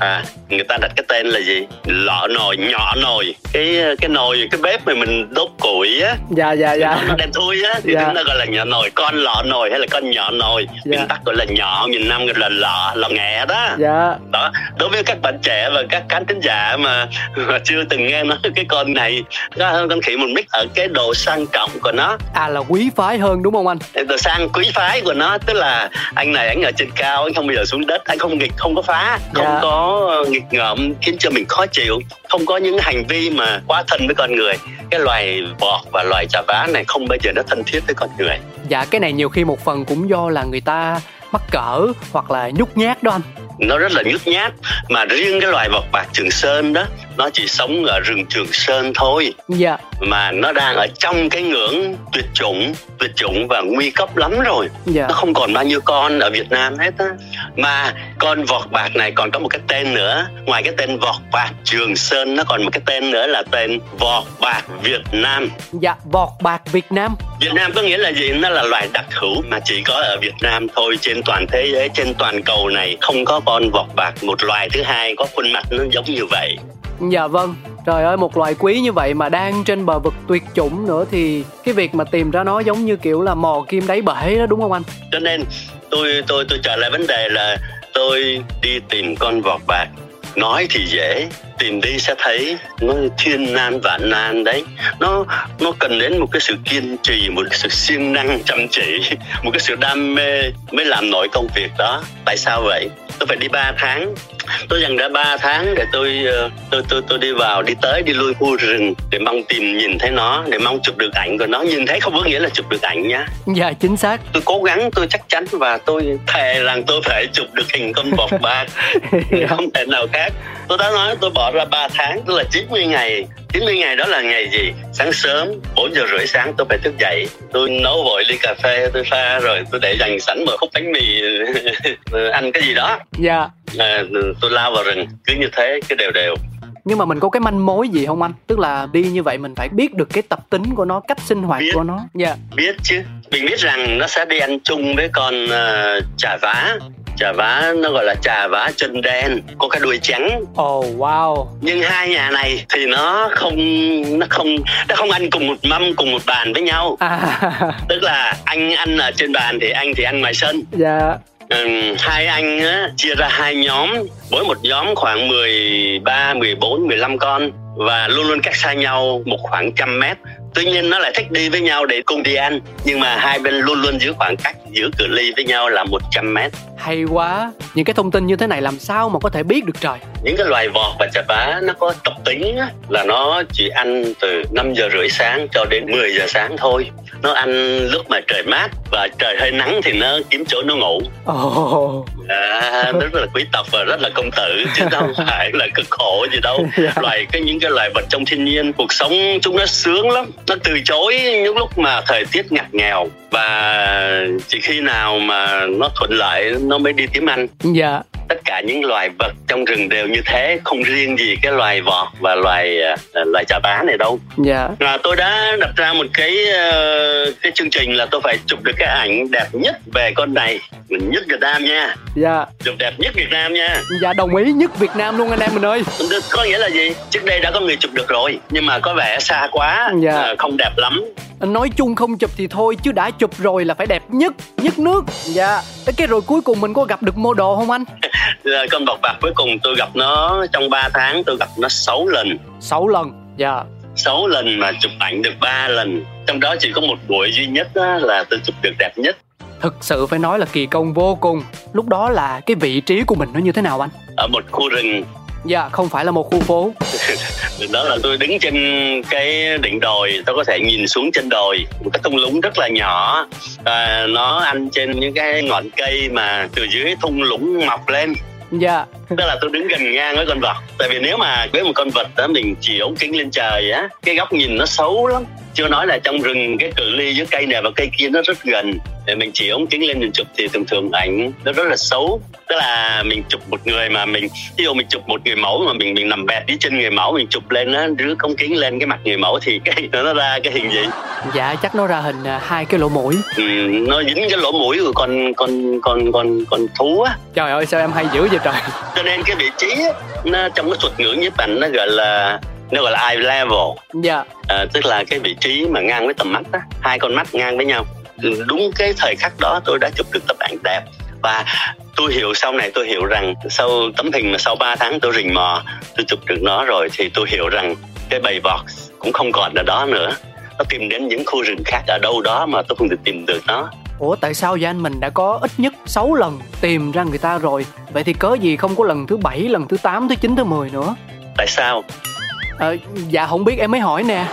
À người ta đặt cái tên là gì? Lọ nồi nhỏ nồi. Cái cái nồi cái bếp mà mình đốt củi á. Dạ dạ dạ. Nó đen thui á thì Dạ. chúng ta gọi là nhỏ nồi con lọ nồi hay là con nhỏ nồi Dạ. miền bắc gọi là nhỏ miền nam gọi là lọ lọ nghẹ đó. Dạ. Đó đối với các bạn trẻ và các khán thính giả mà, mà chưa từng nghe nói cái con này có con khỉ một mít ở cái độ sang trọng của nó. À là quý phái hơn đúng không anh? Độ sang quý phái của nó tức là anh này anh ở trên cao anh không bao giờ xuống đất anh không nghịch không có phá không Dạ. có ờ, nghịch ngợm khiến cho mình khó chịu. Không có những hành vi mà quá thân với con người. Cái loài bọt và loài chà vá này không bao giờ nó thân thiết với con người Dạ cái này nhiều khi một phần cũng do là người ta mắc cỡ hoặc là nhút nhát đó anh. Nó rất là nhút nhát, mà riêng cái loài vọc bạc trường sơn đó nó chỉ sống ở rừng trường sơn thôi. Dạ. Mà nó đang ở trong cái ngưỡng tuyệt chủng tuyệt chủng và nguy cấp lắm rồi. Dạ. Nó không còn bao nhiêu con ở Việt Nam hết á. Mà con vọt bạc này còn có một cái tên nữa. Ngoài cái tên vọt bạc Trường Sơn nó còn một cái tên nữa là tên vọt bạc Việt Nam. Dạ vọt bạc Việt Nam. Việt Nam có nghĩa là gì? Nó là loài đặc hữu mà chỉ có ở Việt Nam thôi. Trên toàn thế giới trên toàn cầu này không có con vọt bạc. Một loài thứ hai có khuôn mặt nó giống như vậy Dạ vâng. Trời ơi, một loài quý như vậy mà đang trên bờ vực tuyệt chủng nữa thì cái việc mà tìm ra nó giống như kiểu là mò kim đáy bể đó, đúng không anh? cho nên tôi tôi tôi trả lời vấn đề là tôi đi tìm con vọt bạc. Nói thì dễ, tìm đi sẽ thấy nó thiên nan vạn nan đấy. Nó nó cần đến một cái sự kiên trì, một cái sự siêng năng, chăm chỉ, một cái sự đam mê mới làm nổi công việc đó. Tại sao vậy? Tôi phải đi 3 tháng tôi dành ra 3 tháng để tôi ờ, tôi tôi tôi đi vào đi tới đi lui khu rừng để mong tìm nhìn thấy nó để mong chụp được ảnh của nó. Nhìn thấy không có nghĩa là chụp được ảnh nhá. Dạ chính xác. Tôi cố gắng tôi chắc chắn và tôi thề rằng tôi phải chụp được hình con vọt bạc không thể nào khác. Tôi đã nói tôi bỏ ra 3 tháng tức là 90 ngày 90 ngày đó là ngày gì? Sáng sớm 4 giờ rưỡi sáng tôi phải thức dậy. Tôi nấu vội ly cà phê tôi pha rồi tôi để dành sẵn một khúc bánh mì. Ăn cái gì đó. Dạ. À, tôi lao vào rừng cứ như thế cứ đều đều. Nhưng mà mình có cái manh mối gì không anh? Tức là đi như vậy mình phải biết được cái tập tính của nó cách sinh hoạt Biết. của nó. Dạ. Biết chứ. Mình biết rằng nó sẽ đi ăn chung với con uh, chà vá chà vá nó gọi là chà vá chân đen có cái đuôi trắng. Oh wow. Nhưng hai nhà này thì nó không nó không nó không ăn cùng một mâm cùng một bàn với nhau. À. Tức là anh ăn ở trên bàn thì anh thì ăn ngoài sân. Dạ. Ừm, hai anh á, chia ra hai nhóm. Mỗi một nhóm khoảng 13, 14, 15 con. Và luôn luôn cách xa nhau một khoảng trăm mét tuy nhiên nó lại thích đi với nhau để cùng đi ăn nhưng mà hai bên luôn luôn giữ khoảng cách giữ cự ly với nhau là 100 mét. Hay quá. Những cái thông tin như thế này làm sao mà có thể biết được trời? Những cái loài vọt và chà bá nó có tập tính là nó chỉ ăn từ 5 giờ rưỡi sáng cho đến 10 giờ sáng thôi nó ăn lúc mà trời mát và trời hơi nắng thì nó kiếm chỗ nó ngủ. Ồ. À, rất là quý tộc và rất là công tử chứ không phải là cực khổ gì đâu. Dạ. loài cái những cái loài vật trong thiên nhiên cuộc sống chúng nó sướng lắm. Nó từ chối những lúc mà thời tiết ngặt nghèo. Và chỉ khi nào mà nó thuận lợi nó mới đi kiếm ăn. Dạ tất cả những loài vật trong rừng đều như thế không riêng gì cái loài vọt và loài à, loài chà bá này đâu. Dạ. Là tôi đã đặt ra một cái ờ, cái chương trình là tôi phải chụp được cái ảnh đẹp nhất về con này nhất Việt Nam nha. Dạ. Chụp đẹp nhất Việt Nam nha. Dạ đồng ý nhất việt nam luôn anh em mình ơi. Có nghĩa là gì? Trước đây đã có người chụp được rồi nhưng mà có vẻ xa quá Dạ. ờ, không đẹp lắm nói chung không chụp thì thôi chứ đã chụp rồi là phải đẹp nhất nhất nước. Dạ. Thế cái rồi cuối cùng mình có gặp được model không anh? Ờ, con bọc bạc cuối cùng tôi gặp nó trong 3 tháng tôi gặp nó 6 lần. Sáu lần dạ. 6 lần mà chụp ảnh được 3 lần. Trong đó chỉ có một buổi duy nhất á, là tôi chụp được đẹp nhất. Thực sự phải nói là kỳ công vô cùng. Lúc đó là cái vị trí của mình nó như thế nào anh? Ở một khu rừng. Dạ không phải là một khu phố đó là tôi đứng trên cái đỉnh đồi tôi có thể nhìn xuống chân đồi. Một cái thung lũng rất là nhỏ à, nó ăn trên những cái ngọn cây mà từ dưới thung lũng mọc lên. Dạ. Tức là tôi đứng gần ngang với con vật. Tại vì nếu mà với một con vật đó mình chỉ ống kính lên trời á cái góc nhìn nó xấu lắm chưa nói là trong rừng cái cự ly giữa cây này và cây kia nó rất gần. Để mình chỉ ống kính lên mình chụp thì thường thường ảnh nó rất là xấu. Tức là mình chụp một người mà mình ví dụ mình chụp một người mẫu mà mình mình nằm bẹt dưới chân người mẫu mình chụp lên á rước ống kính lên cái mặt người mẫu thì cái nó ra cái hình gì? Dạ chắc nó ra hình à, hai cái lỗ mũi. Ừ, nó dính cái lỗ mũi của con con con con con thú á. Trời ơi sao em hay dữ vậy trời? Cho nên cái vị trí á, nó trong cái thuật ngữ nhiếp ảnh nó gọi là nó gọi là eye level. Dạ. À, tức là cái vị trí mà ngang với tầm mắt á hai con mắt ngang với nhau. Đúng cái thời khắc đó tôi đã chụp được tấm ảnh đẹp. Và tôi hiểu sau này tôi hiểu rằng sau tấm hình mà sau 3 tháng tôi rình mò tôi chụp được nó rồi thì tôi hiểu rằng cái bầy vọt cũng không còn ở đó nữa. Nó tìm đến những khu rừng khác ở đâu đó mà tôi không thể tìm được nó. Ủa tại sao vậy anh? Mình đã có ít nhất 6 lần tìm ra người ta rồi. Vậy thì cớ gì không có lần thứ bảy lần thứ 8 thứ 9 thứ 10 nữa? Tại sao ờ, dạ không biết em mới hỏi nè.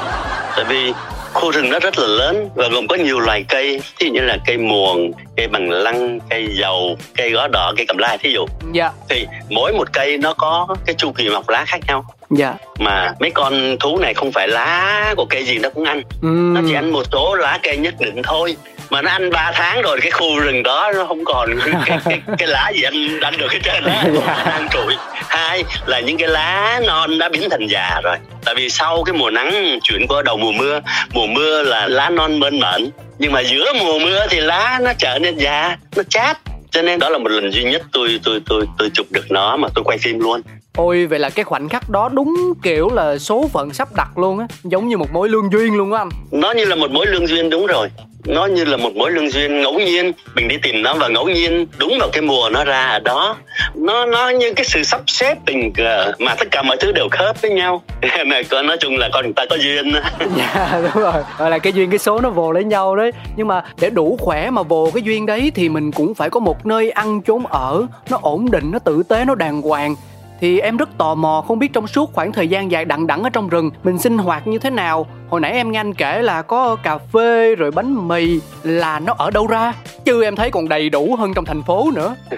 Tại vì khu rừng nó rất là lớn và gồm có nhiều loài cây dụ như là cây muồng cây bằng lăng cây dầu cây gó đỏ cây cầm lai thí dụ. Dạ. Thì mỗi một cây nó có cái chu kỳ mọc lá khác nhau. Dạ. Mà mấy con thú này không phải lá của cây gì nó cũng ăn. Ừm, nó chỉ ăn một số lá cây nhất định thôi mà nó ăn 3 tháng rồi cái khu rừng đó nó không còn cái, cái, cái lá gì ăn ăn được hết trơn á. Dạ. ăn trụi. Hai là những cái lá non đã biến thành già rồi. Tại vì sau cái mùa nắng chuyển qua đầu mùa mưa mùa mưa là lá non mơn mởn nhưng mà giữa mùa mưa thì lá nó trở nên già nó chát. Cho nên đó là một lần duy nhất tôi tôi tôi tôi chụp được nó mà tôi quay phim luôn ôi vậy là cái khoảnh khắc đó đúng kiểu là số phận sắp đặt luôn á giống như một mối lương duyên luôn á anh. Nó như là một mối lương duyên đúng rồi. Nó như là một mối lương duyên ngẫu nhiên. Mình đi tìm nó và ngẫu nhiên đúng vào cái mùa nó ra ở đó. Nó nó như cái sự sắp xếp tình cờ mà tất cả mọi thứ đều khớp với nhau. Mà con nói chung là con người ta có duyên. Dạ đúng rồi. Gọi là cái duyên cái số nó vồ lấy nhau đấy. Nhưng mà để đủ khỏe mà vồ cái duyên đấy thì mình cũng phải có một nơi ăn chốn ở. Nó ổn định nó tử tế nó đàng hoàng thì em rất tò mò không biết trong suốt khoảng thời gian dài đằng đẵng ở trong rừng mình sinh hoạt như thế nào. Hồi nãy em nghe anh kể là có cà phê rồi bánh mì là nó ở đâu ra? Chứ em thấy còn đầy đủ hơn trong thành phố nữa.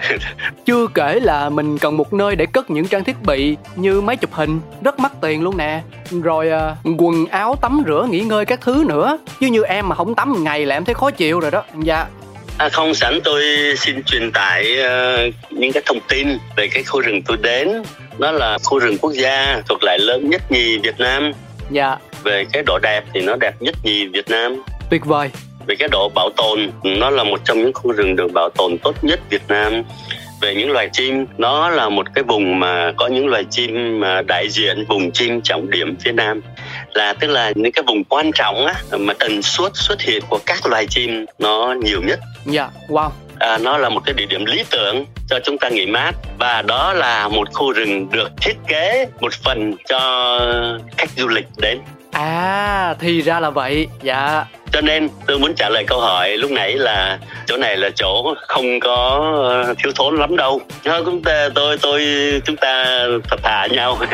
Chưa kể là mình cần một nơi để cất những trang thiết bị như máy chụp hình rất mắc tiền luôn nè. Rồi à, quần áo tắm rửa nghỉ ngơi các thứ nữa. Chứ như em mà không tắm một ngày là em thấy khó chịu rồi đó. Dạ À không, sẵn tôi xin truyền tải uh, những cái thông tin về cái khu rừng tôi đến. Nó là khu rừng quốc gia thuộc lại lớn nhất nhì Việt Nam. Dạ, Về cái độ đẹp thì nó đẹp nhất nhì Việt Nam. tuyệt vời. Về cái độ bảo tồn, nó là một trong những khu rừng được bảo tồn tốt nhất Việt Nam. Về những loài chim, nó là một cái vùng mà có những loài chim mà đại diện vùng chim trọng điểm phía Nam là tức là những cái vùng quan trọng á mà tần suất xuất hiện của các loài chim nó nhiều nhất. Dạ, wow. à, nó là một cái địa điểm lý tưởng cho chúng ta nghỉ mát. Và đó là một khu rừng được thiết kế một phần cho khách du lịch đến À, thì ra là vậy. Dạ, cho nên tôi muốn trả lời câu hỏi lúc nãy là chỗ này là chỗ không có ờ, thiếu thốn lắm đâu thôi chúng ta tôi tôi chúng ta thật thà nhau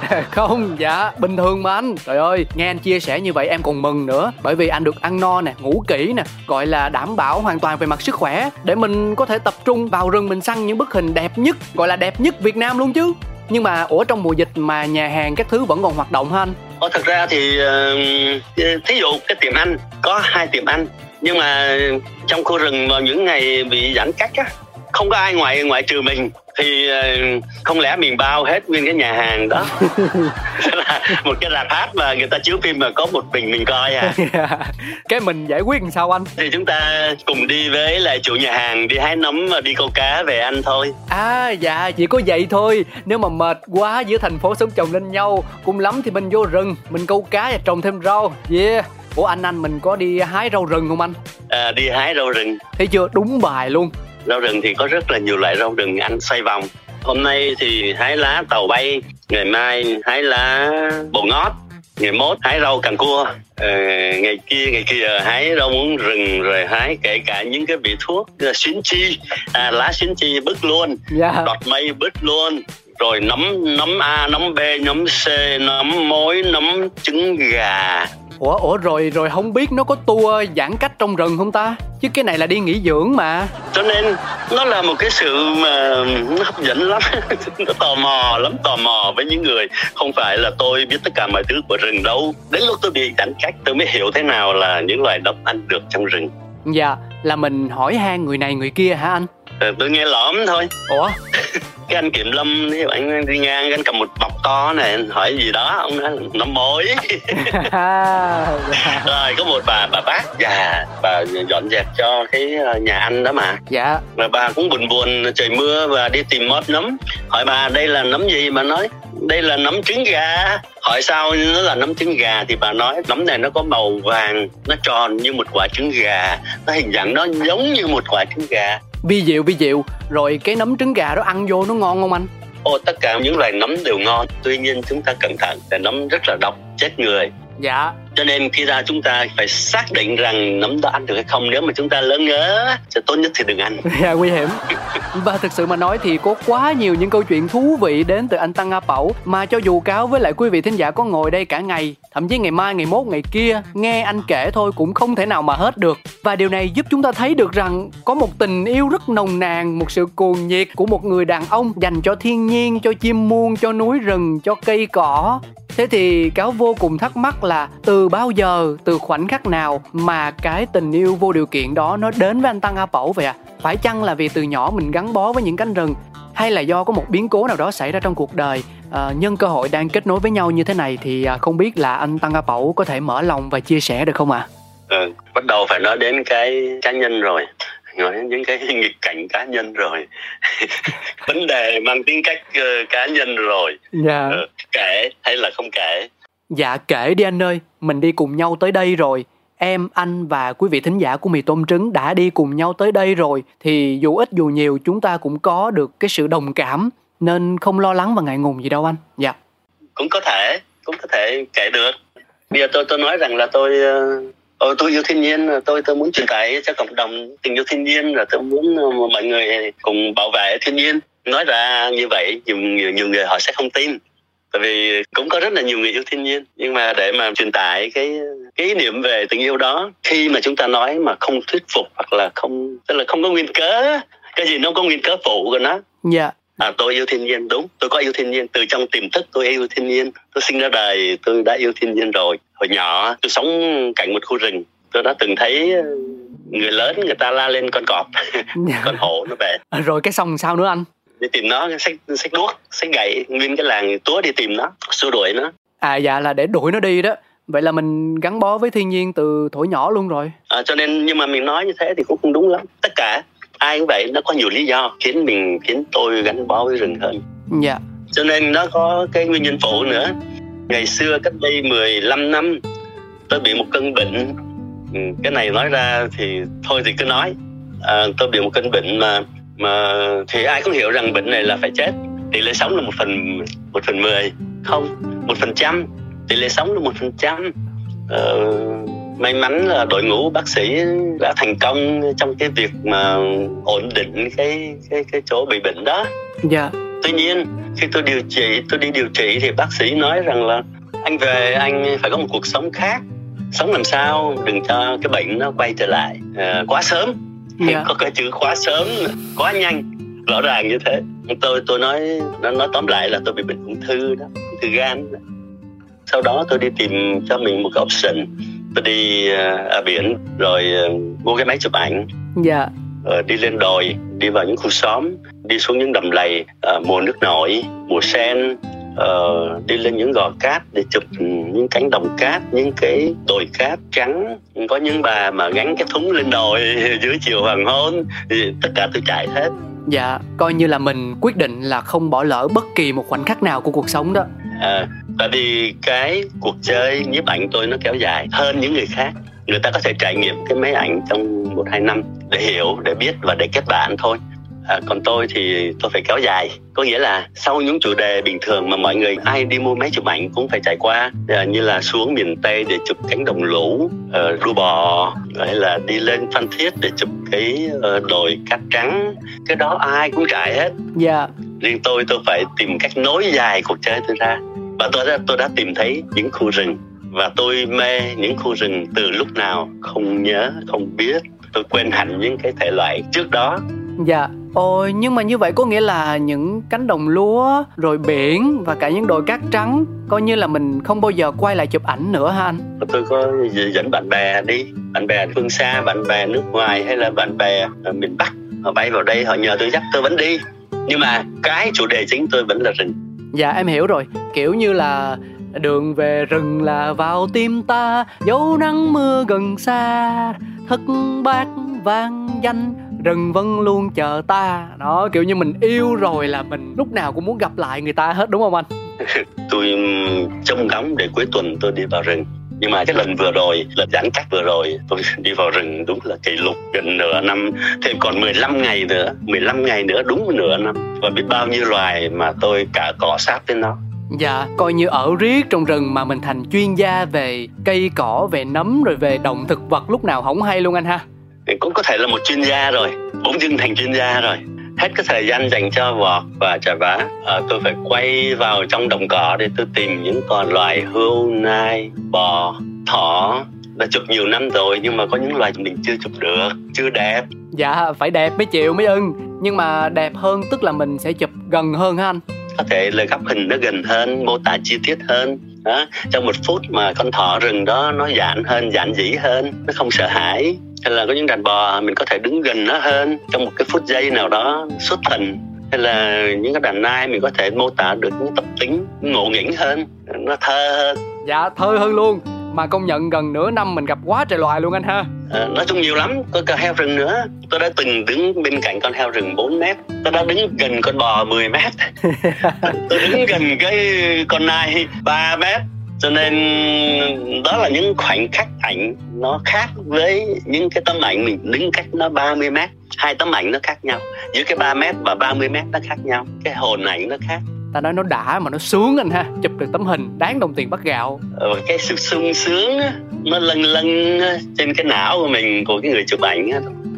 không, dạ, bình thường mà anh. Trời ơi, nghe anh chia sẻ như vậy em còn mừng nữa. Bởi vì anh được ăn no nè, ngủ kỹ nè, gọi là đảm bảo hoàn toàn về mặt sức khỏe. Để mình có thể tập trung vào rừng mình săn những bức hình đẹp nhất, gọi là đẹp nhất Việt Nam luôn chứ. Nhưng mà, ủa, trong mùa dịch mà nhà hàng các thứ vẫn còn hoạt động hả anh? Thật ra thì ờ, thí dụ cái tiệm ăn có hai tiệm ăn nhưng mà trong khu rừng vào những ngày bị giãn cách á, không có ai ngoài ngoại trừ mình thì ờ, không lẽ mình bao hết nguyên cái nhà hàng đó? Là một cái rạp hát mà người ta chiếu phim mà có một mình mình coi à? Cái mình giải quyết làm sao anh? thì chúng ta cùng đi với lại chủ nhà hàng đi hái nấm và đi câu cá về ăn thôi. À dạ chỉ có vậy thôi. Nếu mà mệt quá giữa thành phố sống chồng lên nhau Cùng lắm thì mình vô rừng Mình câu cá và trồng thêm rau. Yeah. Ủa anh anh mình có đi hái rau rừng không anh? à, đi hái rau rừng. Thấy chưa? Đúng bài luôn rau rừng thì có rất là nhiều loại rau rừng ăn xoay vòng. Hôm nay thì hái lá tàu bay ngày mai hái lá bồ ngót ngày mốt hái rau càng cua. Ờ, ngày kia ngày kia hái rau muống rừng rồi hái kể cả những cái vị thuốc xuyến chi. À, lá xuyến chi bứt luôn Dạ. đọt mây bứt luôn. Rồi nấm nấm A, nấm B, nấm C, nấm mối, nấm trứng gà Ủa ủa rồi rồi không biết nó có tour giãn cách trong rừng không ta? Chứ cái này là đi nghỉ dưỡng mà. Cho nên nó là một cái sự mà nó hấp dẫn lắm. Nó tò mò lắm tò mò với những người. Không phải là tôi biết tất cả mọi thứ của rừng đâu. Đến lúc tôi bị giãn cách tôi mới hiểu thế nào là những loài động ăn được trong rừng. Dạ là mình hỏi han người này người kia hả anh? Ờ, tôi nghe lõm thôi. Ủa? Cái anh kiểm lâm thì anh đi ngang anh cầm một bọc to này anh hỏi gì đó ông nói nó mối. Rồi có một bà bà bác già bà dọn dẹp cho cái ờ, nhà ăn đó mà. Dạ. Và bà cũng buồn buồn trời mưa và đi tìm mót nấm. Hỏi bà đây là nấm gì? Bà nói đây là nấm trứng gà. Hỏi sao nó là nấm trứng gà thì bà nói nấm này nó có màu vàng nó tròn như một quả trứng gà. Nó hình dạng nó giống như một quả trứng gà Vi diệu vi diệu. Rồi cái nấm trứng gà đó ăn vô nó ngon không anh? ô tất cả những loài nấm đều ngon. Tuy nhiên chúng ta cẩn thận, là nấm rất là độc, chết người. Dạ. Cho nên khi ra chúng ta phải xác định rằng nấm đó ăn được hay không. Nếu mà chúng ta lỡ ngớ thì tốt nhất thì đừng ăn. Dạ nguy hiểm. Và thực sự mà nói thì có quá nhiều những câu chuyện thú vị đến từ anh Tăng A Pẩu Mà cho dù cáo với lại quý vị thính giả có ngồi đây cả ngày Thậm chí ngày mai, ngày mốt, ngày kia Nghe anh kể thôi cũng không thể nào mà hết được. Và điều này giúp chúng ta thấy được rằng Có một tình yêu rất nồng nàn Một sự cuồng nhiệt của một người đàn ông Dành cho thiên nhiên, cho chim muông, cho núi rừng, cho cây cỏ Thế thì cáo vô cùng thắc mắc là từ bao giờ, từ khoảnh khắc nào mà cái tình yêu vô điều kiện đó nó đến với anh Tăng A Pẩu vậy ạ? À? Phải chăng là vì từ nhỏ mình gắn bó với những cánh rừng hay là do có một biến cố nào đó xảy ra trong cuộc đời à, nhân cơ hội đang kết nối với nhau như thế này thì à, không biết là anh Tăng A Pẩu có thể mở lòng và chia sẻ được không ạ? À? ừ, bắt đầu phải nói đến cái cá nhân rồi nói những cái nghịch cảnh cá nhân rồi vấn đề mang tính cách uh, cá nhân rồi Dạ. ừ, kể hay là không kể Dạ kể đi anh ơi, mình đi cùng nhau tới đây rồi. Em, anh và quý vị thính giả của mì tôm trứng đã đi cùng nhau tới đây rồi thì dù ít dù nhiều chúng ta cũng có được cái sự đồng cảm nên không lo lắng và ngại ngùng gì đâu anh. Dạ. cũng có thể cũng có thể kể được bây giờ tôi tôi nói rằng là tôi uh, tôi yêu thiên nhiên tôi tôi muốn truyền tải cho cộng đồng tình yêu thiên nhiên là tôi muốn uh, mọi người cùng bảo vệ thiên nhiên. Nói ra như vậy nhiều nhiều, nhiều người họ sẽ không tin tại vì cũng có rất là nhiều người yêu thiên nhiên. Nhưng mà để mà truyền tải cái cái ý niệm về tình yêu đó khi mà chúng ta nói mà không thuyết phục hoặc là không tức là không có nguyên cớ cái gì nó có nguyên cớ phụ của nó. Dạ. À, tôi yêu thiên nhiên đúng tôi có yêu thiên nhiên từ trong tiềm thức tôi yêu thiên nhiên. Tôi sinh ra đời tôi đã yêu thiên nhiên rồi hồi nhỏ tôi sống cạnh một khu rừng. Tôi đã từng thấy người lớn người ta la lên con cọp con hổ nó về. À, rồi cái xong sao nữa anh? Đi tìm nó xách xách đuốc xách gậy nguyên cái làng túa đi tìm nó xua đuổi nó. À dạ là để đuổi nó đi đó. Vậy là mình gắn bó với thiên nhiên từ tuổi nhỏ luôn rồi. À, cho nên nhưng mà mình nói như thế thì cũng không đúng lắm. Tất cả ai cũng vậy nó có nhiều lý do khiến mình khiến tôi gắn bó với rừng hơn. Dạ. Cho nên nó có cái nguyên nhân phụ nữa ngày xưa cách đây 15 năm tôi bị một cơn bệnh. Ừ, cái này nói ra thì thôi thì cứ nói. À, tôi bị một cơn bệnh mà mà thì ai cũng hiểu rằng bệnh này là phải chết. Tỷ lệ sống là một phần một phần mười không một phần trăm. Tỷ lệ sống là một phần trăm. Ờ, may mắn là đội ngũ bác sĩ đã thành công trong cái việc mà ổn định cái cái cái chỗ bị bệnh đó. Dạ tuy nhiên khi tôi điều trị tôi đi điều trị thì bác sĩ nói rằng là anh về anh phải có một cuộc sống khác. Sống làm sao? Đừng cho cái bệnh nó quay trở lại. À, quá sớm. Dạ. Có cái chữ quá sớm quá nhanh. Rõ ràng như thế. Tôi tôi nói nó nói tóm lại là tôi bị bệnh ung thư đó ung thư gan đó. sau đó tôi đi tìm cho mình một cái option. Tôi đi à, ở biển rồi à, mua cái máy chụp ảnh. Dạ. ờ, đi lên đồi đi vào những khu xóm đi xuống những đầm lầy ờ, mùa nước nổi mùa sen ờ, đi lên những gò cát để chụp những cánh đồng cát những cái đồi cát trắng. Có những bà mà gắn cái thúng lên đồi dưới chiều hoàng hôn thì tất cả tôi chạy hết. Dạ coi như là mình quyết định là không bỏ lỡ bất kỳ một khoảnh khắc nào của cuộc sống đó. À, tại vì cái cuộc chơi nhiếp ảnh tôi nó kéo dài hơn những người khác người ta có thể trải nghiệm cái máy ảnh trong một hai năm để hiểu để biết và để kết bạn thôi. À, còn tôi thì tôi phải kéo dài. Có nghĩa là sau những chủ đề bình thường mà mọi người ai đi mua máy chụp ảnh cũng phải trải qua à, như là xuống miền tây để chụp cánh đồng lũ uh, đua bò hay là đi lên phan thiết để chụp cái ờ, đồi cát trắng. Cái đó ai cũng trải hết. Dạ. Riêng tôi tôi phải tìm cách nối dài cuộc chơi tôi ra. Và tôi đã tôi đã tìm thấy những khu rừng và tôi mê những khu rừng từ lúc nào không nhớ không biết. Tôi quên hẳn những cái thể loại trước đó. Dạ ôi nhưng mà như vậy có nghĩa là những cánh đồng lúa rồi biển và cả những đồi cát trắng coi như là mình không bao giờ quay lại chụp ảnh nữa ha anh? Tôi có dẫn bạn bè đi. Bạn bè phương xa bạn bè nước ngoài hay là bạn bè ở miền bắc. Họ bay vào đây họ nhờ tôi dắt tôi vẫn đi. Nhưng mà cái chủ đề chính tôi vẫn là rừng. Dạ em hiểu rồi. Kiểu như là đường về rừng là vào tim ta, dấu nắng mưa gần xa. Thất bát vang danh, rừng vẫn luôn chờ ta. Đó, kiểu như mình yêu rồi là mình lúc nào cũng muốn gặp lại người ta hết, đúng không anh? Tôi trông ngóng để cuối tuần tôi đi vào rừng. Nhưng mà cái lần vừa rồi, lần giãn cách vừa rồi, tôi đi vào rừng đúng là kỷ lục gần nửa năm. Thêm còn 15 ngày nữa 15 ngày nữa, đúng nửa năm. Và biết bao nhiêu loài mà tôi cả cỏ sát với nó. Dạ, coi như ở riết trong rừng mà mình thành chuyên gia về cây cỏ, về nấm rồi về động thực vật lúc nào không hay luôn anh ha. cũng có thể là một chuyên gia rồi bỗng dưng thành chuyên gia rồi hết cái thời gian dành cho vọt và trà vá à, tôi phải quay vào trong đồng cỏ để tôi tìm những con loài hươu nai bò thỏ đã chụp nhiều năm rồi nhưng mà có những loài mình chưa chụp được chưa đẹp Dạ, phải đẹp mới chịu mới ưng. Nhưng mà đẹp hơn tức là mình sẽ chụp gần hơn ha anh có thể là góc hình nó gần hơn mô tả chi tiết hơn đó. trong một phút mà con thỏ rừng đó nó giản hơn giản dĩ hơn nó không sợ hãi hay là có những đàn bò mình có thể đứng gần nó hơn trong một cái phút giây nào đó xuất thần hay là những cái đàn nai mình có thể mô tả được những tập tính ngộ nghĩnh hơn nó thơ hơn Dạ, thơ hơn luôn. Mà công nhận gần nửa năm mình gặp quá trời loài luôn anh ha. À, nói chung nhiều lắm. Có cả heo rừng nữa. Tôi đã từng đứng bên cạnh con heo rừng 4 mét. Tôi đã đứng gần con bò 10 mét. Tôi đứng gần cái con nai 3 mét. Cho nên đó là những khoảnh khắc ảnh nó khác với những cái tấm ảnh mình đứng cách nó 30 mét. Hai tấm ảnh nó khác nhau. Giữa cái 3 mét và 30 mét nó khác nhau. Cái hồn ảnh nó khác Ta nói nó đã mà nó sướng anh ha. Chụp được tấm hình đáng đồng tiền bắt gạo. Ờ, cái sự sung sướng nó lân lân trên cái não của mình của cái người chụp ảnh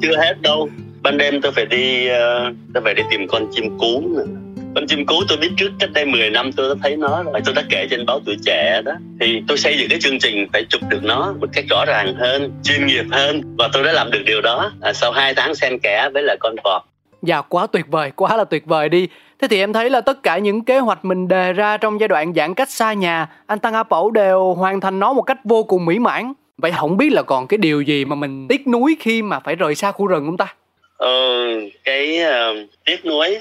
chưa hết đâu ban đêm tôi phải đi ờ, tôi phải đi tìm con chim cú nữa. con chim cú tôi biết trước cách đây 10 năm tôi đã thấy nó rồi tôi đã kể trên báo tuổi trẻ đó thì tôi xây dựng cái chương trình phải chụp được nó một cách rõ ràng hơn chuyên nghiệp hơn và tôi đã làm được điều đó à, sau 2 tháng xen kẽ với là con vọt Dạ quá tuyệt vời, quá là tuyệt vời đi. Thế thì em thấy là tất cả những kế hoạch mình đề ra trong giai đoạn giãn cách xa nhà, anh Tăng A Pẩu đều hoàn thành nó một cách vô cùng mỹ mãn. vậy không biết là còn cái điều gì mà mình tiếc nuối khi mà phải rời xa khu rừng không ta ờ, cái uh, tiếc nuối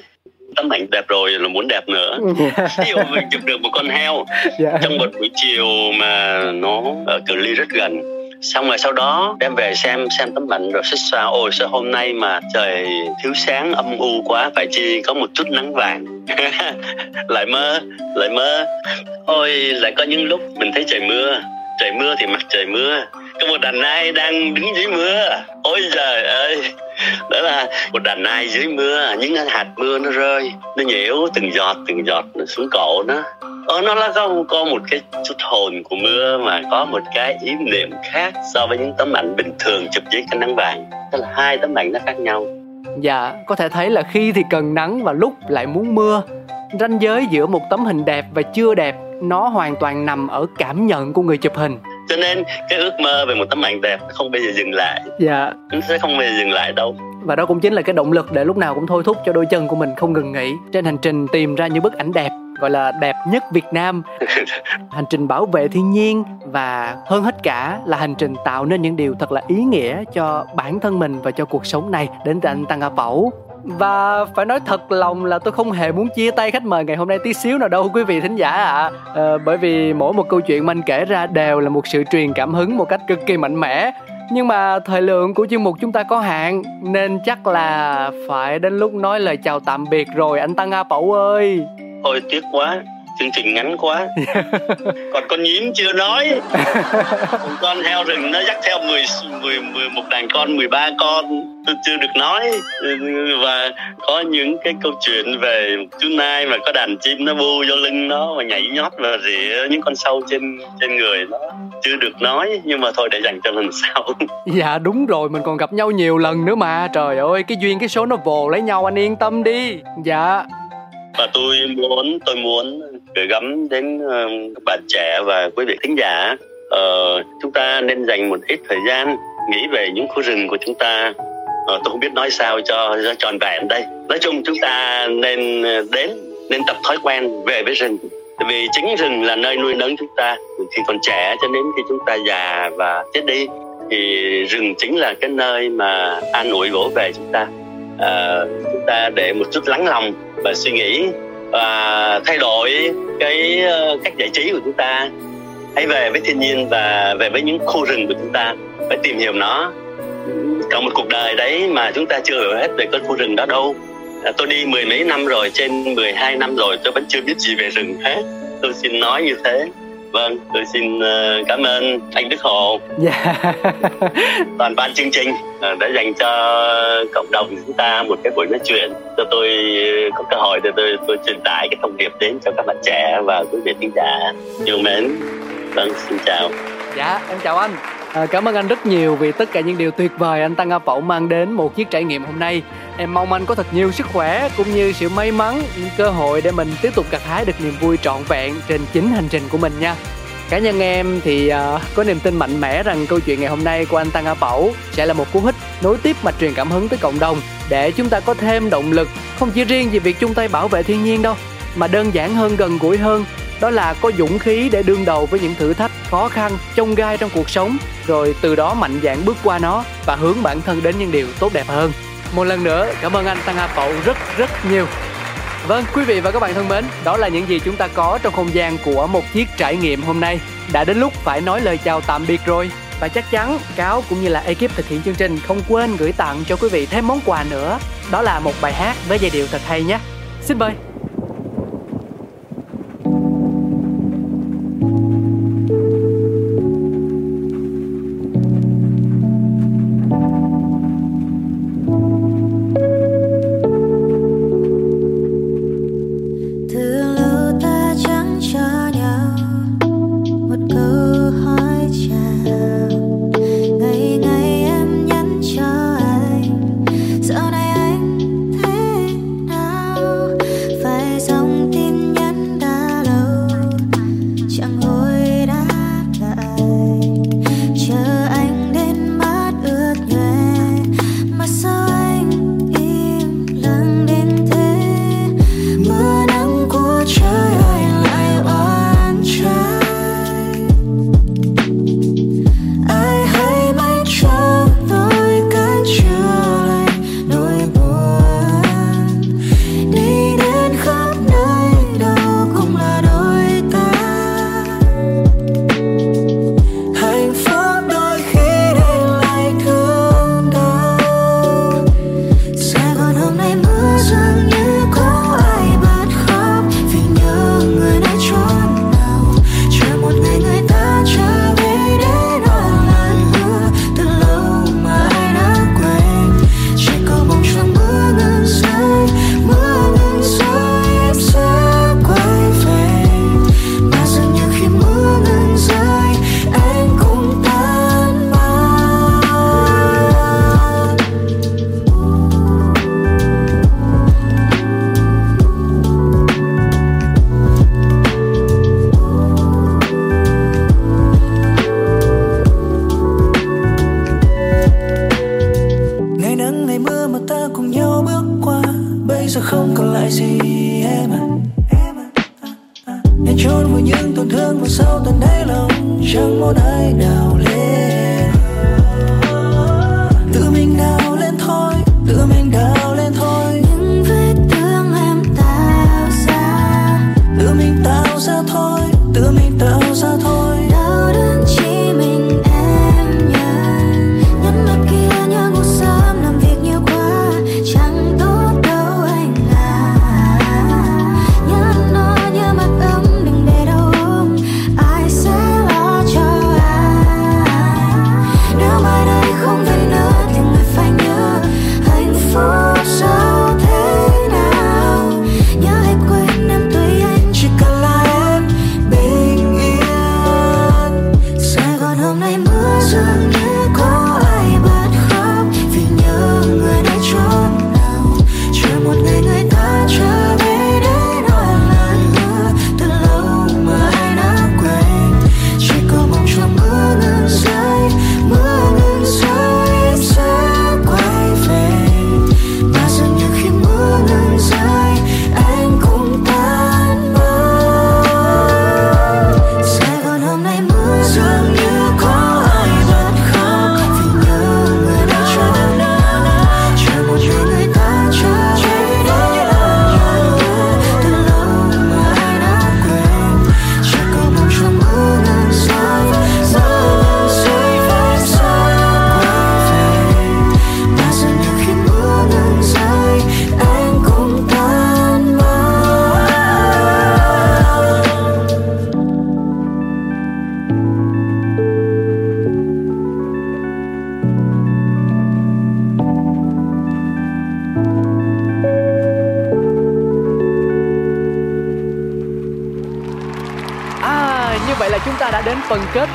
tấm ảnh đẹp rồi là muốn đẹp nữa ví dụ mình chụp được một con heo Dạ. trong một buổi chiều mà nó ở cự ly rất gần xong rồi sau đó đem về xem xem tấm ảnh rồi xích xoa, ôi, sao hôm nay mà trời thiếu sáng, âm u quá, phải chi có một chút nắng vàng. Lại mơ lại mơ. Ôi, lại có những lúc mình thấy trời mưa. Trời mưa thì mặt trời mưa. Có một đàn nai đang đứng dưới mưa. Ôi trời ơi. Đó là một đàn nai dưới mưa, những hạt mưa nó rơi, nó nhiễu từng giọt từng giọt nó xuống cổ nó ờ, nó là có, có một cái chút hồn của mưa mà có một cái ý niệm khác so với những tấm ảnh bình thường chụp dưới cái nắng vàng. Tức là hai tấm ảnh nó khác nhau. Dạ, có thể thấy là khi thì cần nắng và lúc lại muốn mưa. Ranh giới giữa một tấm hình đẹp và chưa đẹp nó hoàn toàn nằm ở cảm nhận của người chụp hình. cho nên cái ước mơ về một tấm ảnh đẹp không bao giờ dừng lại. Dạ, nó sẽ không bao giờ dừng lại đâu. Và đó cũng chính là cái động lực để lúc nào cũng thôi thúc cho đôi chân của mình không ngừng nghỉ. Trên hành trình tìm ra những bức ảnh đẹp gọi là đẹp nhất Việt Nam. hành trình bảo vệ thiên nhiên và hơn hết cả là hành trình tạo nên những điều thật là ý nghĩa cho bản thân mình và cho cuộc sống này đến từ anh Tăng A Pẩu. Và phải nói thật lòng là tôi không hề muốn chia tay khách mời ngày hôm nay tí xíu nào đâu quý vị thính giả ạ. Ờ, bởi vì mỗi một câu chuyện mà anh kể ra đều là một sự truyền cảm hứng một cách cực kỳ mạnh mẽ. Nhưng mà thời lượng của chuyên mục chúng ta có hạn nên chắc là phải đến lúc nói lời chào tạm biệt rồi anh Tăng A Pẩu ơi. Ôi tiếc quá chương trình ngắn quá. Còn con nhím chưa nói. Con heo rừng nó dắt theo 10, 10, 10 một đàn con 13 con. Tôi chưa được nói. Và có những cái câu chuyện về chú nai mà có đàn chim nó bu vô lưng nó và nhảy nhót và rỉa những con sâu trên trên người nó. Chưa được nói nhưng mà thôi để dành cho lần sau. Dạ đúng rồi mình còn gặp nhau nhiều lần nữa mà. Trời ơi cái duyên cái số nó vồ lấy nhau anh yên tâm đi. Dạ và tôi muốn tôi muốn gửi gắm đến ờ, các bạn trẻ và quý vị khán giả uh, chúng ta nên dành một ít thời gian nghĩ về những khu rừng của chúng ta. Uh, tôi không biết nói sao cho, cho tròn vẹn đây. Nói chung chúng ta nên đến nên tập thói quen về với rừng. Tại vì chính rừng là nơi nuôi nấng chúng ta. Khi còn trẻ cho đến khi chúng ta già và chết đi thì rừng chính là cái nơi mà an ủi vỗ về chúng ta à, chúng ta để một chút lắng lòng và suy nghĩ và thay đổi cái ờ, cách giải trí của chúng ta. Hãy về với thiên nhiên và về với những khu rừng của chúng ta. Phải tìm hiểu nó. Cả một cuộc đời đấy mà chúng ta chưa hiểu hết về cái khu rừng đó đâu. À, tôi đi mười mấy năm rồi trên 12 năm rồi tôi vẫn chưa biết gì về rừng hết. Tôi xin nói như thế vâng tôi xin uh, cảm ơn anh Đức Hồ. Dạ. Toàn ban chương trình uh, đã dành cho cộng đồng chúng ta một cái buổi nói chuyện. Cho tôi có cơ hội để tôi tôi truyền tải cái thông điệp đến cho các bạn trẻ và quý vị khán giả yêu mến. Vâng xin chào. Dạ em chào anh. À, Cảm ơn anh rất nhiều vì tất cả những điều tuyệt vời anh Tăng A Pậu mang đến một chiếc trải nghiệm hôm nay Em mong anh có thật nhiều sức khỏe cũng như sự may mắn, những cơ hội để mình tiếp tục gặt hái được niềm vui trọn vẹn trên chính hành trình của mình nha. Cá nhân em thì uh, có niềm tin mạnh mẽ rằng câu chuyện ngày hôm nay của anh Tăng A Pẩu sẽ là một cú hích nối tiếp mạch truyền cảm hứng tới cộng đồng để chúng ta có thêm động lực không chỉ riêng về việc chung tay bảo vệ thiên nhiên đâu mà đơn giản hơn gần gũi hơn đó là có dũng khí để đương đầu với những thử thách khó khăn chông gai trong cuộc sống rồi từ đó mạnh dạn bước qua nó và hướng bản thân đến những điều tốt đẹp hơn một lần nữa cảm ơn anh Tăng A Phậu rất rất nhiều Vâng, quý vị và các bạn thân mến, đó là những gì chúng ta có trong không gian của một chiếc trải nghiệm hôm nay. Đã đến lúc phải nói lời chào tạm biệt rồi. Và chắc chắn Cáo cũng như là ekip thực hiện chương trình không quên gửi tặng cho quý vị thêm món quà nữa. Đó là một bài hát với giai điệu thật hay nhé. Xin mời.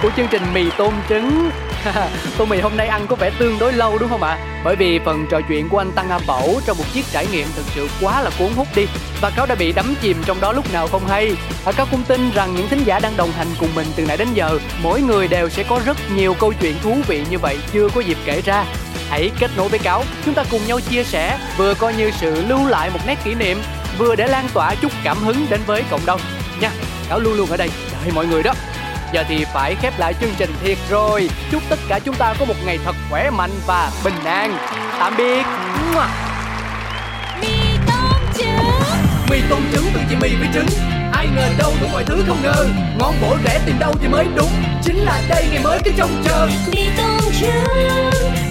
Của chương trình mì tôm trứng. Tô mì hôm nay ăn có vẻ tương đối lâu đúng không ạ? Bởi vì phần trò chuyện của anh Tăng A Bẩu trong một chiếc trải nghiệm thực sự quá là cuốn hút đi. Và cáo đã bị đắm chìm trong đó lúc nào không hay. À, Cáo cũng tin rằng những thính giả đang đồng hành cùng mình từ nãy đến giờ Mỗi người đều sẽ có rất nhiều câu chuyện thú vị như vậy chưa có dịp kể ra. Hãy kết nối với Cáo, chúng ta cùng nhau chia sẻ Vừa coi như sự lưu lại một nét kỷ niệm Vừa để lan tỏa chút cảm hứng đến với cộng đồng. Nha, Cáo luôn luôn ở đây. Đợi mọi người đó. Giờ thì phải khép lại chương trình thiệt rồi. Chúc tất cả chúng ta có một ngày thật khỏe mạnh và bình an. Tạm biệt. Mì tôm trứng. Mì tôm trứng từ chị mì với trứng. Ai ngờ đâu đủ mọi thứ không ngờ. Ngon bổ rẻ tìm đâu thì mới đúng. Chính là đây ngày mới cái trông chờ. Mì tôm trứng